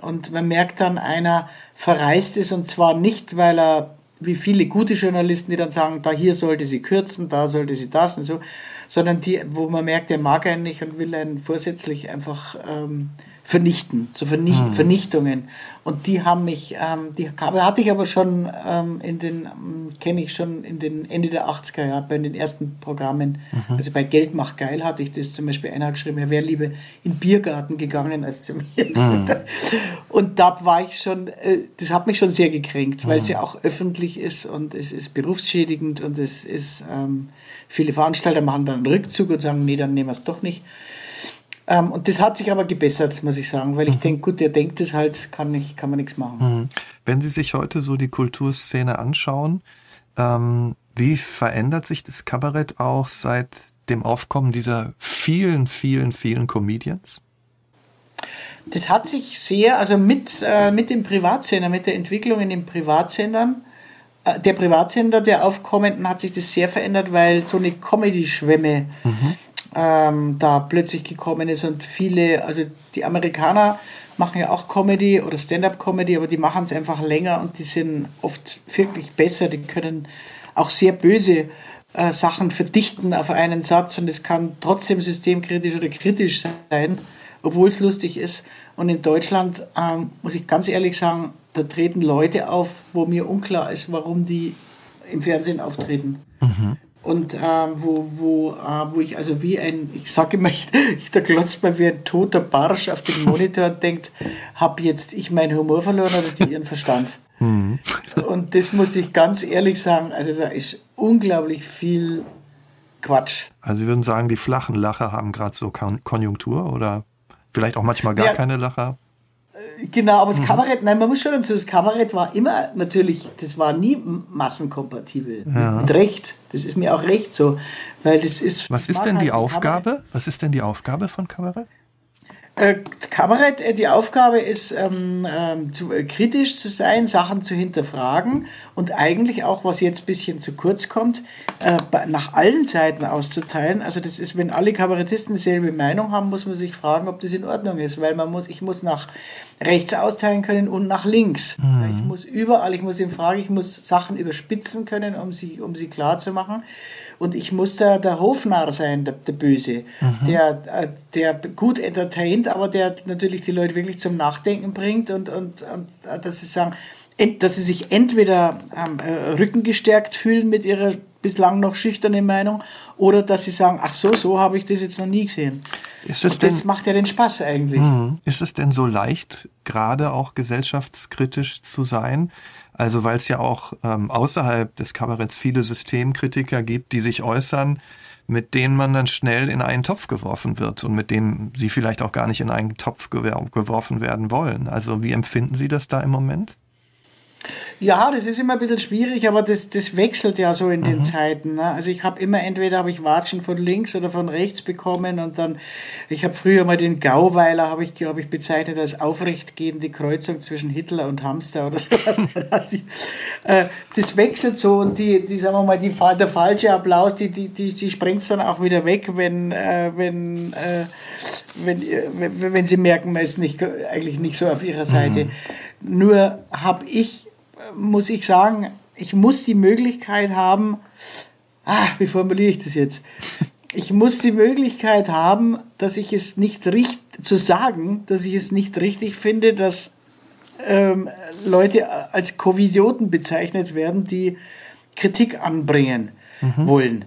Und man merkt dann, einer verreist ist und zwar nicht, weil er, wie viele gute Journalisten, die dann sagen, da hier sollte sie kürzen, da sollte sie das und so, sondern die, wo man merkt, er mag einen nicht und will einen vorsätzlich einfach ähm, vernichten, so Vernicht mhm. Vernichtungen. Und die haben mich, ähm, die hatte ich aber schon ähm, in den, ähm, kenne ich schon in den Ende der 80er Jahre bei den ersten Programmen. Mhm. Also bei Geld macht geil hatte ich das zum Beispiel einer geschrieben, er wäre lieber in Biergarten gegangen als zu mir. Mhm. Und da war ich schon, äh, das hat mich schon sehr gekränkt, weil es ja auch öffentlich ist und es ist berufsschädigend und es ist, ähm, viele Veranstalter machen dann einen Rückzug und sagen, nee, dann nehmen wir es doch nicht. Ähm, und das hat sich aber gebessert, muss ich sagen, weil ich mhm. denke, gut, der denkt es halt, kann, nicht, kann man nichts machen. Mhm. Wenn Sie sich heute so die Kulturszene anschauen, ähm, wie verändert sich das Kabarett auch seit dem Aufkommen dieser vielen, vielen, vielen Comedians? Das hat sich sehr, also mit, äh, mit dem Privatsender, mit der Entwicklung in den Privatsendern, äh, der Privatsender der Aufkommenden hat sich das sehr verändert, weil so eine Comedy-Schwemme mhm ähm, da plötzlich gekommen ist und viele, also die Amerikaner machen ja auch Comedy oder Stand-up-Comedy, aber die machen es einfach länger und die sind oft wirklich besser, die können auch sehr böse äh, Sachen verdichten auf einen Satz und es kann trotzdem systemkritisch oder kritisch sein obwohl es lustig ist. Und in Deutschland, ähm, muss ich ganz ehrlich sagen, da treten Leute auf, wo mir unklar ist, warum die im Fernsehen auftreten. Mhm. Und äh, wo, wo, äh, wo ich also wie ein, ich sage immer, ich, da glotzt man wie ein toter Barsch auf den Monitor und denkt, habe jetzt ich meinen Humor verloren oder die ihren Verstand? Mhm. Und das muss ich ganz ehrlich sagen, also da ist unglaublich viel Quatsch. Also Sie würden sagen, die flachen Lacher haben gerade so Konjunktur oder vielleicht auch manchmal gar ja, keine Lacher? Genau, aber das mhm. Kabarett, nein, man muss schon dazu, das Kabarett war immer natürlich, das war nie massenkompatibel ja. mit Recht. Das ist mir auch recht so, weil das ist. Was ist denn die Aufgabe? Kabarett. Was ist denn die Aufgabe von Kabarett? Äh, Kabarett, äh, die Aufgabe ist, ähm, ähm, zu, äh, kritisch zu sein, Sachen zu hinterfragen und eigentlich auch, was jetzt ein bisschen zu kurz kommt, äh, nach allen Seiten auszuteilen. Also das ist, wenn alle Kabarettisten dieselbe Meinung haben, muss man sich fragen, ob das in Ordnung ist, weil man muss, ich muss nach rechts austeilen können und nach links. Mhm. Ich muss überall, ich muss in Frage, ich muss Sachen überspitzen können, um sie, um sie klar zu machen. Und ich muss da der Hofnarr sein, der, der Böse, mhm. der, äh, der gut entertaint, aber der natürlich die Leute wirklich zum Nachdenken bringt und, und, und äh, dass sie sagen, dass sie sich entweder ähm, äh, rückengestärkt fühlen mit ihrer bislang noch schüchternen Meinung oder dass sie sagen, ach so, so habe ich das jetzt noch nie gesehen. Ist es denn, das macht ja den Spaß eigentlich. Mh, ist es denn so leicht, gerade auch gesellschaftskritisch zu sein? Also weil es ja auch ähm, außerhalb des Kabaretts viele Systemkritiker gibt, die sich äußern, mit denen man dann schnell in einen Topf geworfen wird und mit denen sie vielleicht auch gar nicht in einen Topf geworfen werden wollen. Also wie empfinden Sie das da im Moment? Ja, das ist immer ein bisschen schwierig, aber das, das wechselt ja so in mhm. den Zeiten. Ne? Also ich habe immer, entweder habe ich Watschen von links oder von rechts bekommen und dann, ich habe früher mal den Gauweiler, habe ich, glaube ich, bezeichnet als aufrechtgehende Kreuzung zwischen Hitler und Hamster oder sowas. äh, das wechselt so und die, die sagen wir mal, die, der falsche Applaus, die, die, die, die sprengt dann auch wieder weg, wenn, äh, wenn, äh, wenn, äh, wenn, wenn sie merken, man ist nicht, eigentlich nicht so auf ihrer Seite. Mhm. Nur habe ich muss ich sagen, ich muss die Möglichkeit haben, ah, wie formuliere ich das jetzt? Ich muss die Möglichkeit haben, dass ich es nicht richtig, zu sagen, dass ich es nicht richtig finde, dass ähm, Leute als Covidioten bezeichnet werden, die Kritik anbringen mhm. wollen.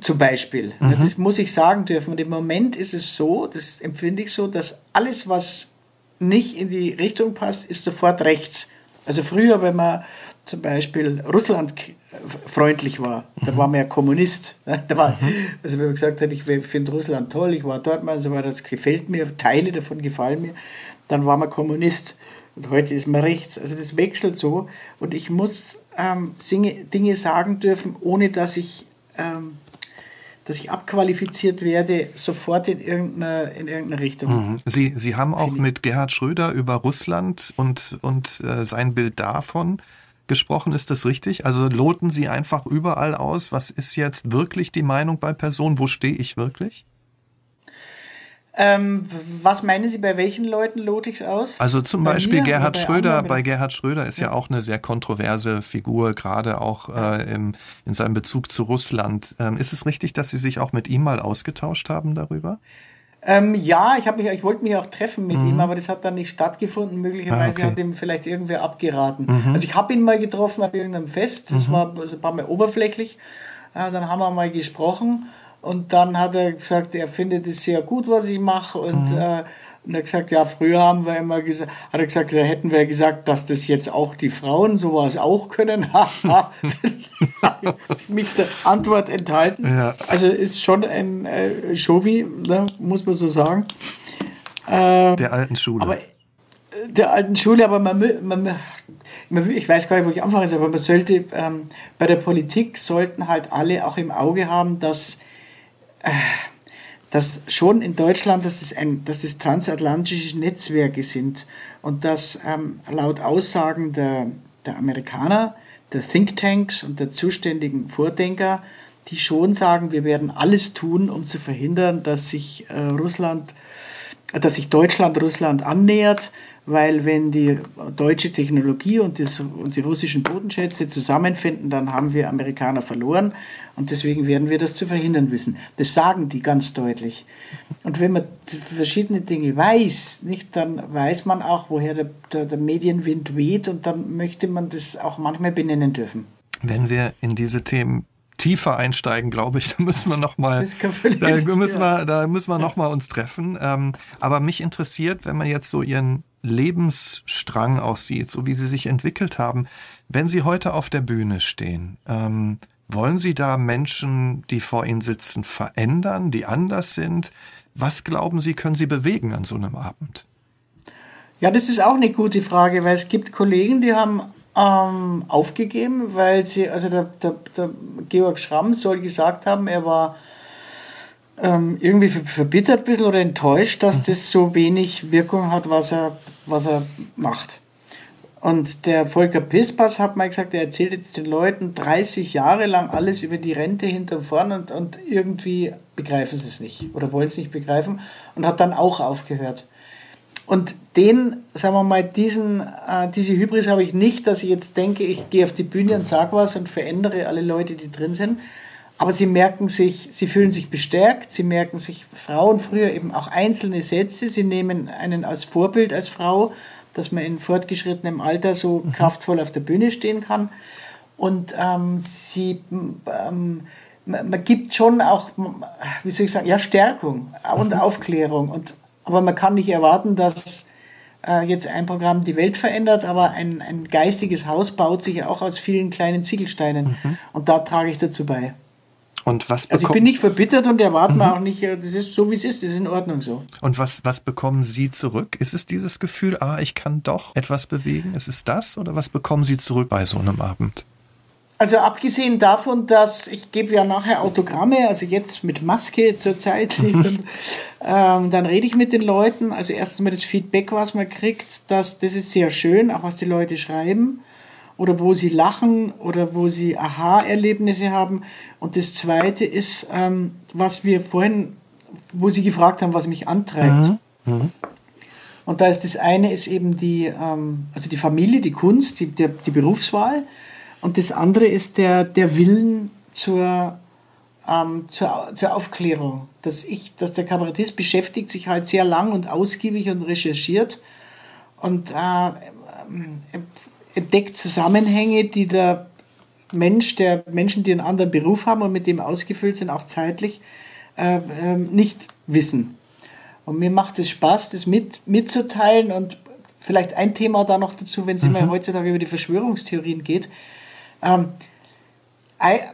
Zum Beispiel. Mhm. Das muss ich sagen dürfen. Und im Moment ist es so, das empfinde ich so, dass alles, was nicht in die Richtung passt, ist sofort rechts. Also früher, wenn man zum Beispiel Russland freundlich war, da war man ja Kommunist. Da war, also wenn man gesagt hat, ich finde Russland toll, ich war dort mal so weiter, das gefällt mir, Teile davon gefallen mir, dann war man Kommunist. Und heute ist man rechts. Also das wechselt so. Und ich muss ähm, Dinge sagen dürfen, ohne dass ich ähm, dass ich abqualifiziert werde, sofort in irgendeiner, in irgendeiner Richtung. Mhm. Sie, Sie haben auch mit Gerhard Schröder über Russland und, und äh, sein Bild davon gesprochen. Ist das richtig? Also loten Sie einfach überall aus, was ist jetzt wirklich die Meinung bei Personen? Wo stehe ich wirklich? Ähm, was meinen Sie, bei welchen Leuten lote ich es aus? Also zum bei Beispiel Gerhard bei Schröder. Anderen? Bei Gerhard Schröder ist ja. ja. auch eine sehr kontroverse Figur, gerade auch äh, im, in seinem Bezug zu Russland. Ähm, ist es richtig, dass Sie sich auch mit ihm mal ausgetauscht haben darüber? Ähm, ja, ich, mich, ich wollte mich auch treffen mit mhm. ihm, aber das hat dann nicht stattgefunden. Möglicherweise ah, okay. hat ihm vielleicht irgendwer abgeraten. Mhm. Also ich habe ihn mal getroffen auf irgendeinem Fest, das mhm. war ein paar Mal oberflächlich. Äh, dann haben wir mal gesprochen und dann hat er gesagt, er findet es sehr gut, was ich mache. Und, mhm. äh, und er hat gesagt, ja, früher haben wir immer gesagt, hat er gesagt, da hätten wir gesagt, dass das jetzt auch die Frauen sowas auch können. mich der Antwort enthalten. Ja. Also ist schon ein äh, Shovi, ne, muss man so sagen. Äh, der alten Schule. Aber, äh, der alten Schule, aber man, man, man, ich weiß gar nicht, wo ich anfangen soll, aber man sollte, ähm, bei der Politik sollten halt alle auch im Auge haben, dass dass schon in Deutschland, dass es, ein, dass es transatlantische Netzwerke sind und dass ähm, laut Aussagen der, der Amerikaner, der Thinktanks und der zuständigen Vordenker, die schon sagen, wir werden alles tun, um zu verhindern, dass sich äh, Russland dass sich Deutschland Russland annähert, weil wenn die deutsche Technologie und, das, und die russischen Bodenschätze zusammenfinden, dann haben wir Amerikaner verloren und deswegen werden wir das zu verhindern wissen. Das sagen die ganz deutlich. Und wenn man verschiedene Dinge weiß, nicht, dann weiß man auch, woher der, der, der Medienwind weht und dann möchte man das auch manchmal benennen dürfen. Wenn wir in diese Themen tiefer einsteigen, glaube ich. Da müssen wir noch mal, da müssen wir, da müssen wir noch mal uns treffen. Ähm, aber mich interessiert, wenn man jetzt so Ihren Lebensstrang aussieht, so wie Sie sich entwickelt haben, wenn Sie heute auf der Bühne stehen, ähm, wollen Sie da Menschen, die vor Ihnen sitzen, verändern, die anders sind? Was glauben Sie, können Sie bewegen an so einem Abend? Ja, das ist auch eine gute Frage, weil es gibt Kollegen, die haben ähm, aufgegeben, weil sie, also der, der, der Georg Schramm soll gesagt haben, er war ähm, irgendwie verbittert ein bisschen oder enttäuscht, dass mhm. das so wenig Wirkung hat, was er, was er macht. Und der Volker Pispas hat mal gesagt, er erzählt jetzt den Leuten 30 Jahre lang alles über die Rente hinter vorn und, und irgendwie begreifen sie es nicht oder wollen es nicht begreifen und hat dann auch aufgehört. Und den, sagen wir mal, diesen, äh, diese Hybris habe ich nicht, dass ich jetzt denke, ich gehe auf die Bühne und sage was und verändere alle Leute, die drin sind. Aber sie merken sich, sie fühlen sich bestärkt, sie merken sich Frauen früher eben auch einzelne Sätze, sie nehmen einen als Vorbild als Frau, dass man in fortgeschrittenem Alter so mhm. kraftvoll auf der Bühne stehen kann. Und ähm, sie, ähm, man gibt schon auch, wie soll ich sagen, ja, Stärkung und mhm. Aufklärung. Und aber man kann nicht erwarten, dass äh, jetzt ein Programm die Welt verändert, aber ein, ein geistiges Haus baut sich auch aus vielen kleinen Ziegelsteinen. Mhm. Und da trage ich dazu bei. Und was also ich bin nicht verbittert und erwarte mhm. auch nicht, äh, das ist so wie es ist, das ist in Ordnung so. Und was, was bekommen Sie zurück? Ist es dieses Gefühl, ah, ich kann doch etwas bewegen? Ist es das? Oder was bekommen Sie zurück bei so einem Abend? Also abgesehen davon, dass ich gebe ja nachher Autogramme, also jetzt mit Maske zurzeit, ähm, dann rede ich mit den Leuten. Also erstens mal das Feedback, was man kriegt, das, das ist sehr schön, auch was die Leute schreiben oder wo sie lachen oder wo sie Aha-Erlebnisse haben. Und das Zweite ist, ähm, was wir vorhin, wo Sie gefragt haben, was mich antreibt. Mhm. Mhm. Und da ist das eine ist eben die, ähm, also die Familie, die Kunst, die, der, die Berufswahl. Und das andere ist der, der Willen zur, ähm, zur, zur Aufklärung. Dass ich, dass der Kabarettist beschäftigt sich halt sehr lang und ausgiebig und recherchiert und äh, entdeckt Zusammenhänge, die der Mensch, der Menschen, die einen anderen Beruf haben und mit dem ausgefüllt sind, auch zeitlich, äh, äh, nicht wissen. Und mir macht es Spaß, das mit, mitzuteilen und vielleicht ein Thema da noch dazu, wenn es mhm. immer heutzutage über die Verschwörungstheorien geht. Ähm,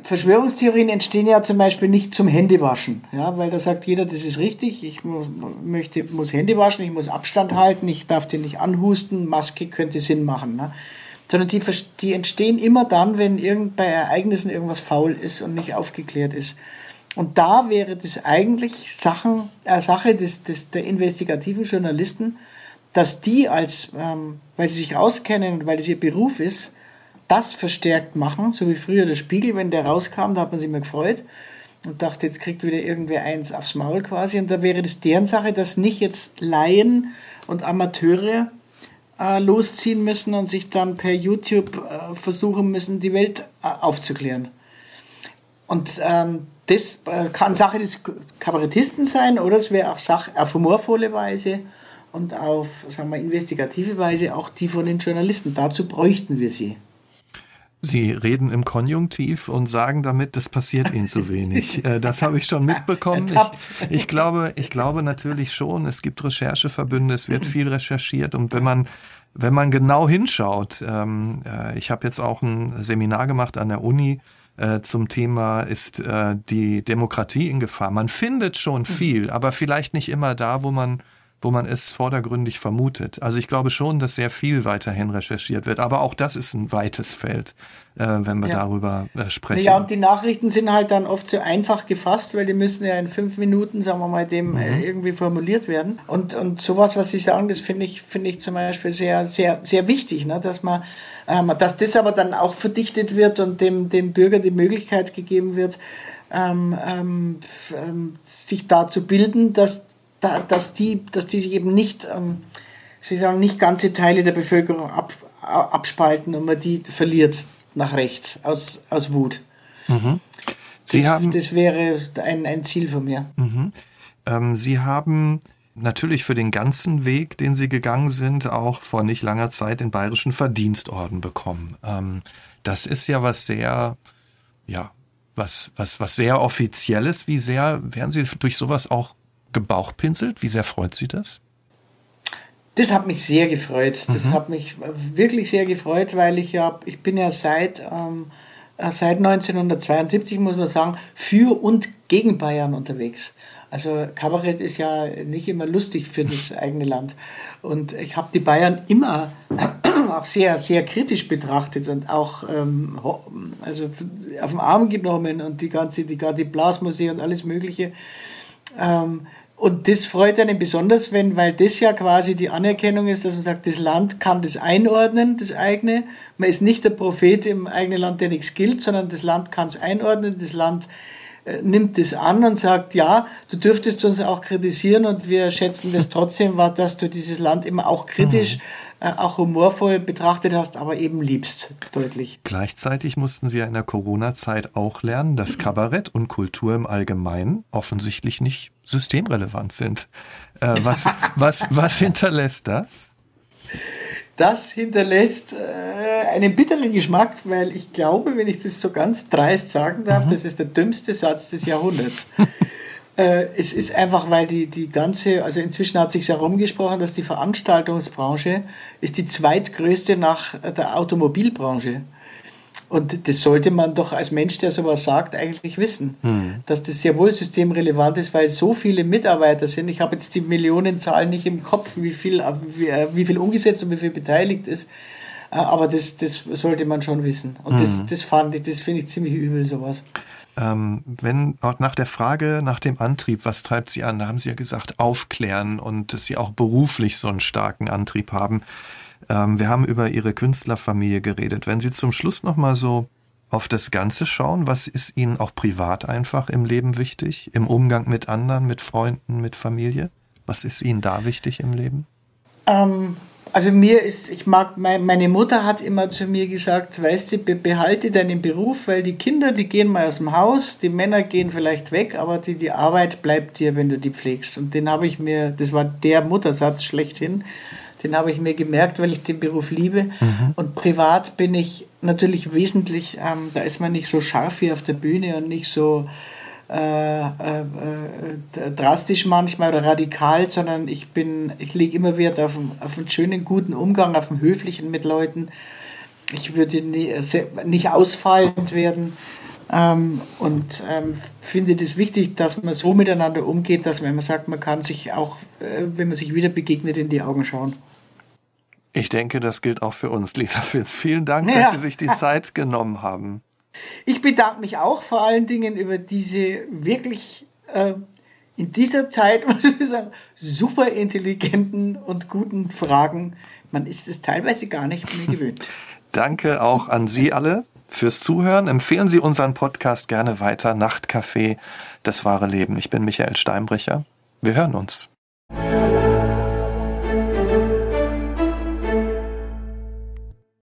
Verschwörungstheorien entstehen ja zum Beispiel nicht zum Händewaschen, ja, weil da sagt jeder, das ist richtig, ich muss, möchte, muss Hände waschen, ich muss Abstand halten, ich darf den nicht anhusten, Maske könnte Sinn machen. Ne? Sondern die, die entstehen immer dann, wenn irgend, bei Ereignissen irgendwas faul ist und nicht aufgeklärt ist. Und da wäre das eigentlich Sachen, äh, Sache des, des, der investigativen Journalisten, dass die als, ähm, weil sie sich auskennen und weil das ihr Beruf ist, das verstärkt machen, so wie früher der Spiegel, wenn der rauskam, da hat man sich immer gefreut und dachte, jetzt kriegt wieder irgendwer eins aufs Maul quasi. Und da wäre das deren Sache, dass nicht jetzt Laien und Amateure äh, losziehen müssen und sich dann per YouTube äh, versuchen müssen, die Welt äh, aufzuklären. Und ähm, das äh, kann Sache des Kabarettisten sein oder es wäre auch Sache auf humorvolle Weise und auf sagen wir, investigative Weise auch die von den Journalisten. Dazu bräuchten wir sie. Sie reden im Konjunktiv und sagen damit, das passiert Ihnen zu wenig. Äh, das habe ich schon mitbekommen. Ich, ich, glaube, ich glaube natürlich schon, es gibt Rechercheverbünde, es wird viel recherchiert und wenn man wenn man genau hinschaut, ähm, äh, ich habe jetzt auch ein Seminar gemacht an der Uni äh, zum Thema ist äh, die Demokratie in Gefahr. Man findet schon hm. viel, aber vielleicht nicht immer da, wo man wo man es vordergründig vermutet. Also ich glaube schon, dass sehr viel weiterhin recherchiert wird, aber auch das ist ein weites Feld, äh, wenn wir ja. darüber äh, sprechen. Ja, und die Nachrichten sind halt dann oft so einfach gefasst, weil die müssen ja in fünf Minuten, sagen wir mal, dem äh, mhm. äh, irgendwie formuliert werden. Und, und sowas, was Sie sagen, das finde ich, finde ich zum Beispiel sehr, sehr, sehr wichtig, ne? dass man, ähm, dass das aber dann auch verdichtet wird und dem, dem Bürger die Möglichkeit gegeben wird, ähm, ähm, ähm sich da zu bilden, dass da, dass, die, dass die sich eben nicht, ähm, sie sagen, nicht ganze Teile der Bevölkerung ab, abspalten und man die verliert nach rechts aus, aus Wut. Mhm. Sie das, haben, das wäre ein, ein Ziel von mir. Mhm. Ähm, Sie haben natürlich für den ganzen Weg, den Sie gegangen sind, auch vor nicht langer Zeit den Bayerischen Verdienstorden bekommen. Ähm, das ist ja was sehr, ja, was, was, was sehr Offizielles. Wie sehr werden Sie durch sowas auch gebauchpinselt? Wie sehr freut Sie das? Das hat mich sehr gefreut. Das mhm. hat mich wirklich sehr gefreut, weil ich ja, ich bin ja seit, ähm, äh, seit 1972, muss man sagen, für und gegen Bayern unterwegs. Also Kabarett ist ja nicht immer lustig für das eigene Land. Und ich habe die Bayern immer auch sehr, sehr kritisch betrachtet und auch ähm, also auf den Arm genommen und die ganze, die, die Blasmusik und alles Mögliche. Ähm, und das freut einen besonders, wenn, weil das ja quasi die Anerkennung ist, dass man sagt, das Land kann das einordnen, das eigene. Man ist nicht der Prophet im eigenen Land, der nichts gilt, sondern das Land kann es einordnen, das Land äh, nimmt es an und sagt, ja, du dürftest uns auch kritisieren und wir schätzen das trotzdem, war, dass du dieses Land immer auch kritisch, mhm. Äh, auch humorvoll betrachtet hast, aber eben liebst, deutlich. Gleichzeitig mussten Sie ja in der Corona-Zeit auch lernen, dass Kabarett und Kultur im Allgemeinen offensichtlich nicht systemrelevant sind. Äh, was, was, was hinterlässt das? Das hinterlässt äh, einen bitteren Geschmack, weil ich glaube, wenn ich das so ganz dreist sagen darf, mhm. das ist der dümmste Satz des Jahrhunderts. äh, es ist einfach, weil die, die ganze, also inzwischen hat sich herumgesprochen, dass die Veranstaltungsbranche ist die zweitgrößte nach der Automobilbranche. Und das sollte man doch als Mensch, der sowas sagt, eigentlich wissen, hm. dass das sehr wohl systemrelevant ist, weil so viele Mitarbeiter sind. Ich habe jetzt die Millionenzahl nicht im Kopf, wie viel, wie, wie viel umgesetzt und wie viel beteiligt ist. Äh, aber das, das sollte man schon wissen. Und hm. das, das fand ich, das finde ich ziemlich übel, sowas. Ähm, wenn auch nach der Frage nach dem Antrieb, was treibt Sie an, da haben Sie ja gesagt, aufklären und dass Sie auch beruflich so einen starken Antrieb haben. Ähm, wir haben über Ihre Künstlerfamilie geredet. Wenn Sie zum Schluss nochmal so auf das Ganze schauen, was ist Ihnen auch privat einfach im Leben wichtig? Im Umgang mit anderen, mit Freunden, mit Familie? Was ist Ihnen da wichtig im Leben? Ähm, also mir ist, ich mag, meine Mutter hat immer zu mir gesagt, weißt du, behalte deinen Beruf, weil die Kinder, die gehen mal aus dem Haus, die Männer gehen vielleicht weg, aber die, die Arbeit bleibt dir, wenn du die pflegst. Und den habe ich mir, das war der Muttersatz schlechthin, den habe ich mir gemerkt, weil ich den Beruf liebe. Mhm. Und privat bin ich natürlich wesentlich, ähm, da ist man nicht so scharf wie auf der Bühne und nicht so äh, äh, äh, drastisch manchmal oder radikal, sondern ich bin, ich lege immer Wert auf, auf einen schönen, guten Umgang, auf einen höflichen mit Leuten. Ich würde nie, nicht ausfallend werden. Ähm, und ähm, finde es wichtig, dass man so miteinander umgeht, dass man immer sagt, man kann sich auch, äh, wenn man sich wieder begegnet, in die Augen schauen. Ich denke, das gilt auch für uns, Lisa Fitz. Vielen Dank, ja. dass Sie sich die Zeit genommen haben. Ich bedanke mich auch vor allen Dingen über diese wirklich äh, in dieser Zeit, muss ich sagen, super intelligenten und guten Fragen. Man ist es teilweise gar nicht mehr gewöhnt. Danke auch an Sie alle fürs Zuhören. Empfehlen Sie unseren Podcast gerne weiter. Nachtcafé, das wahre Leben. Ich bin Michael Steinbrecher. Wir hören uns.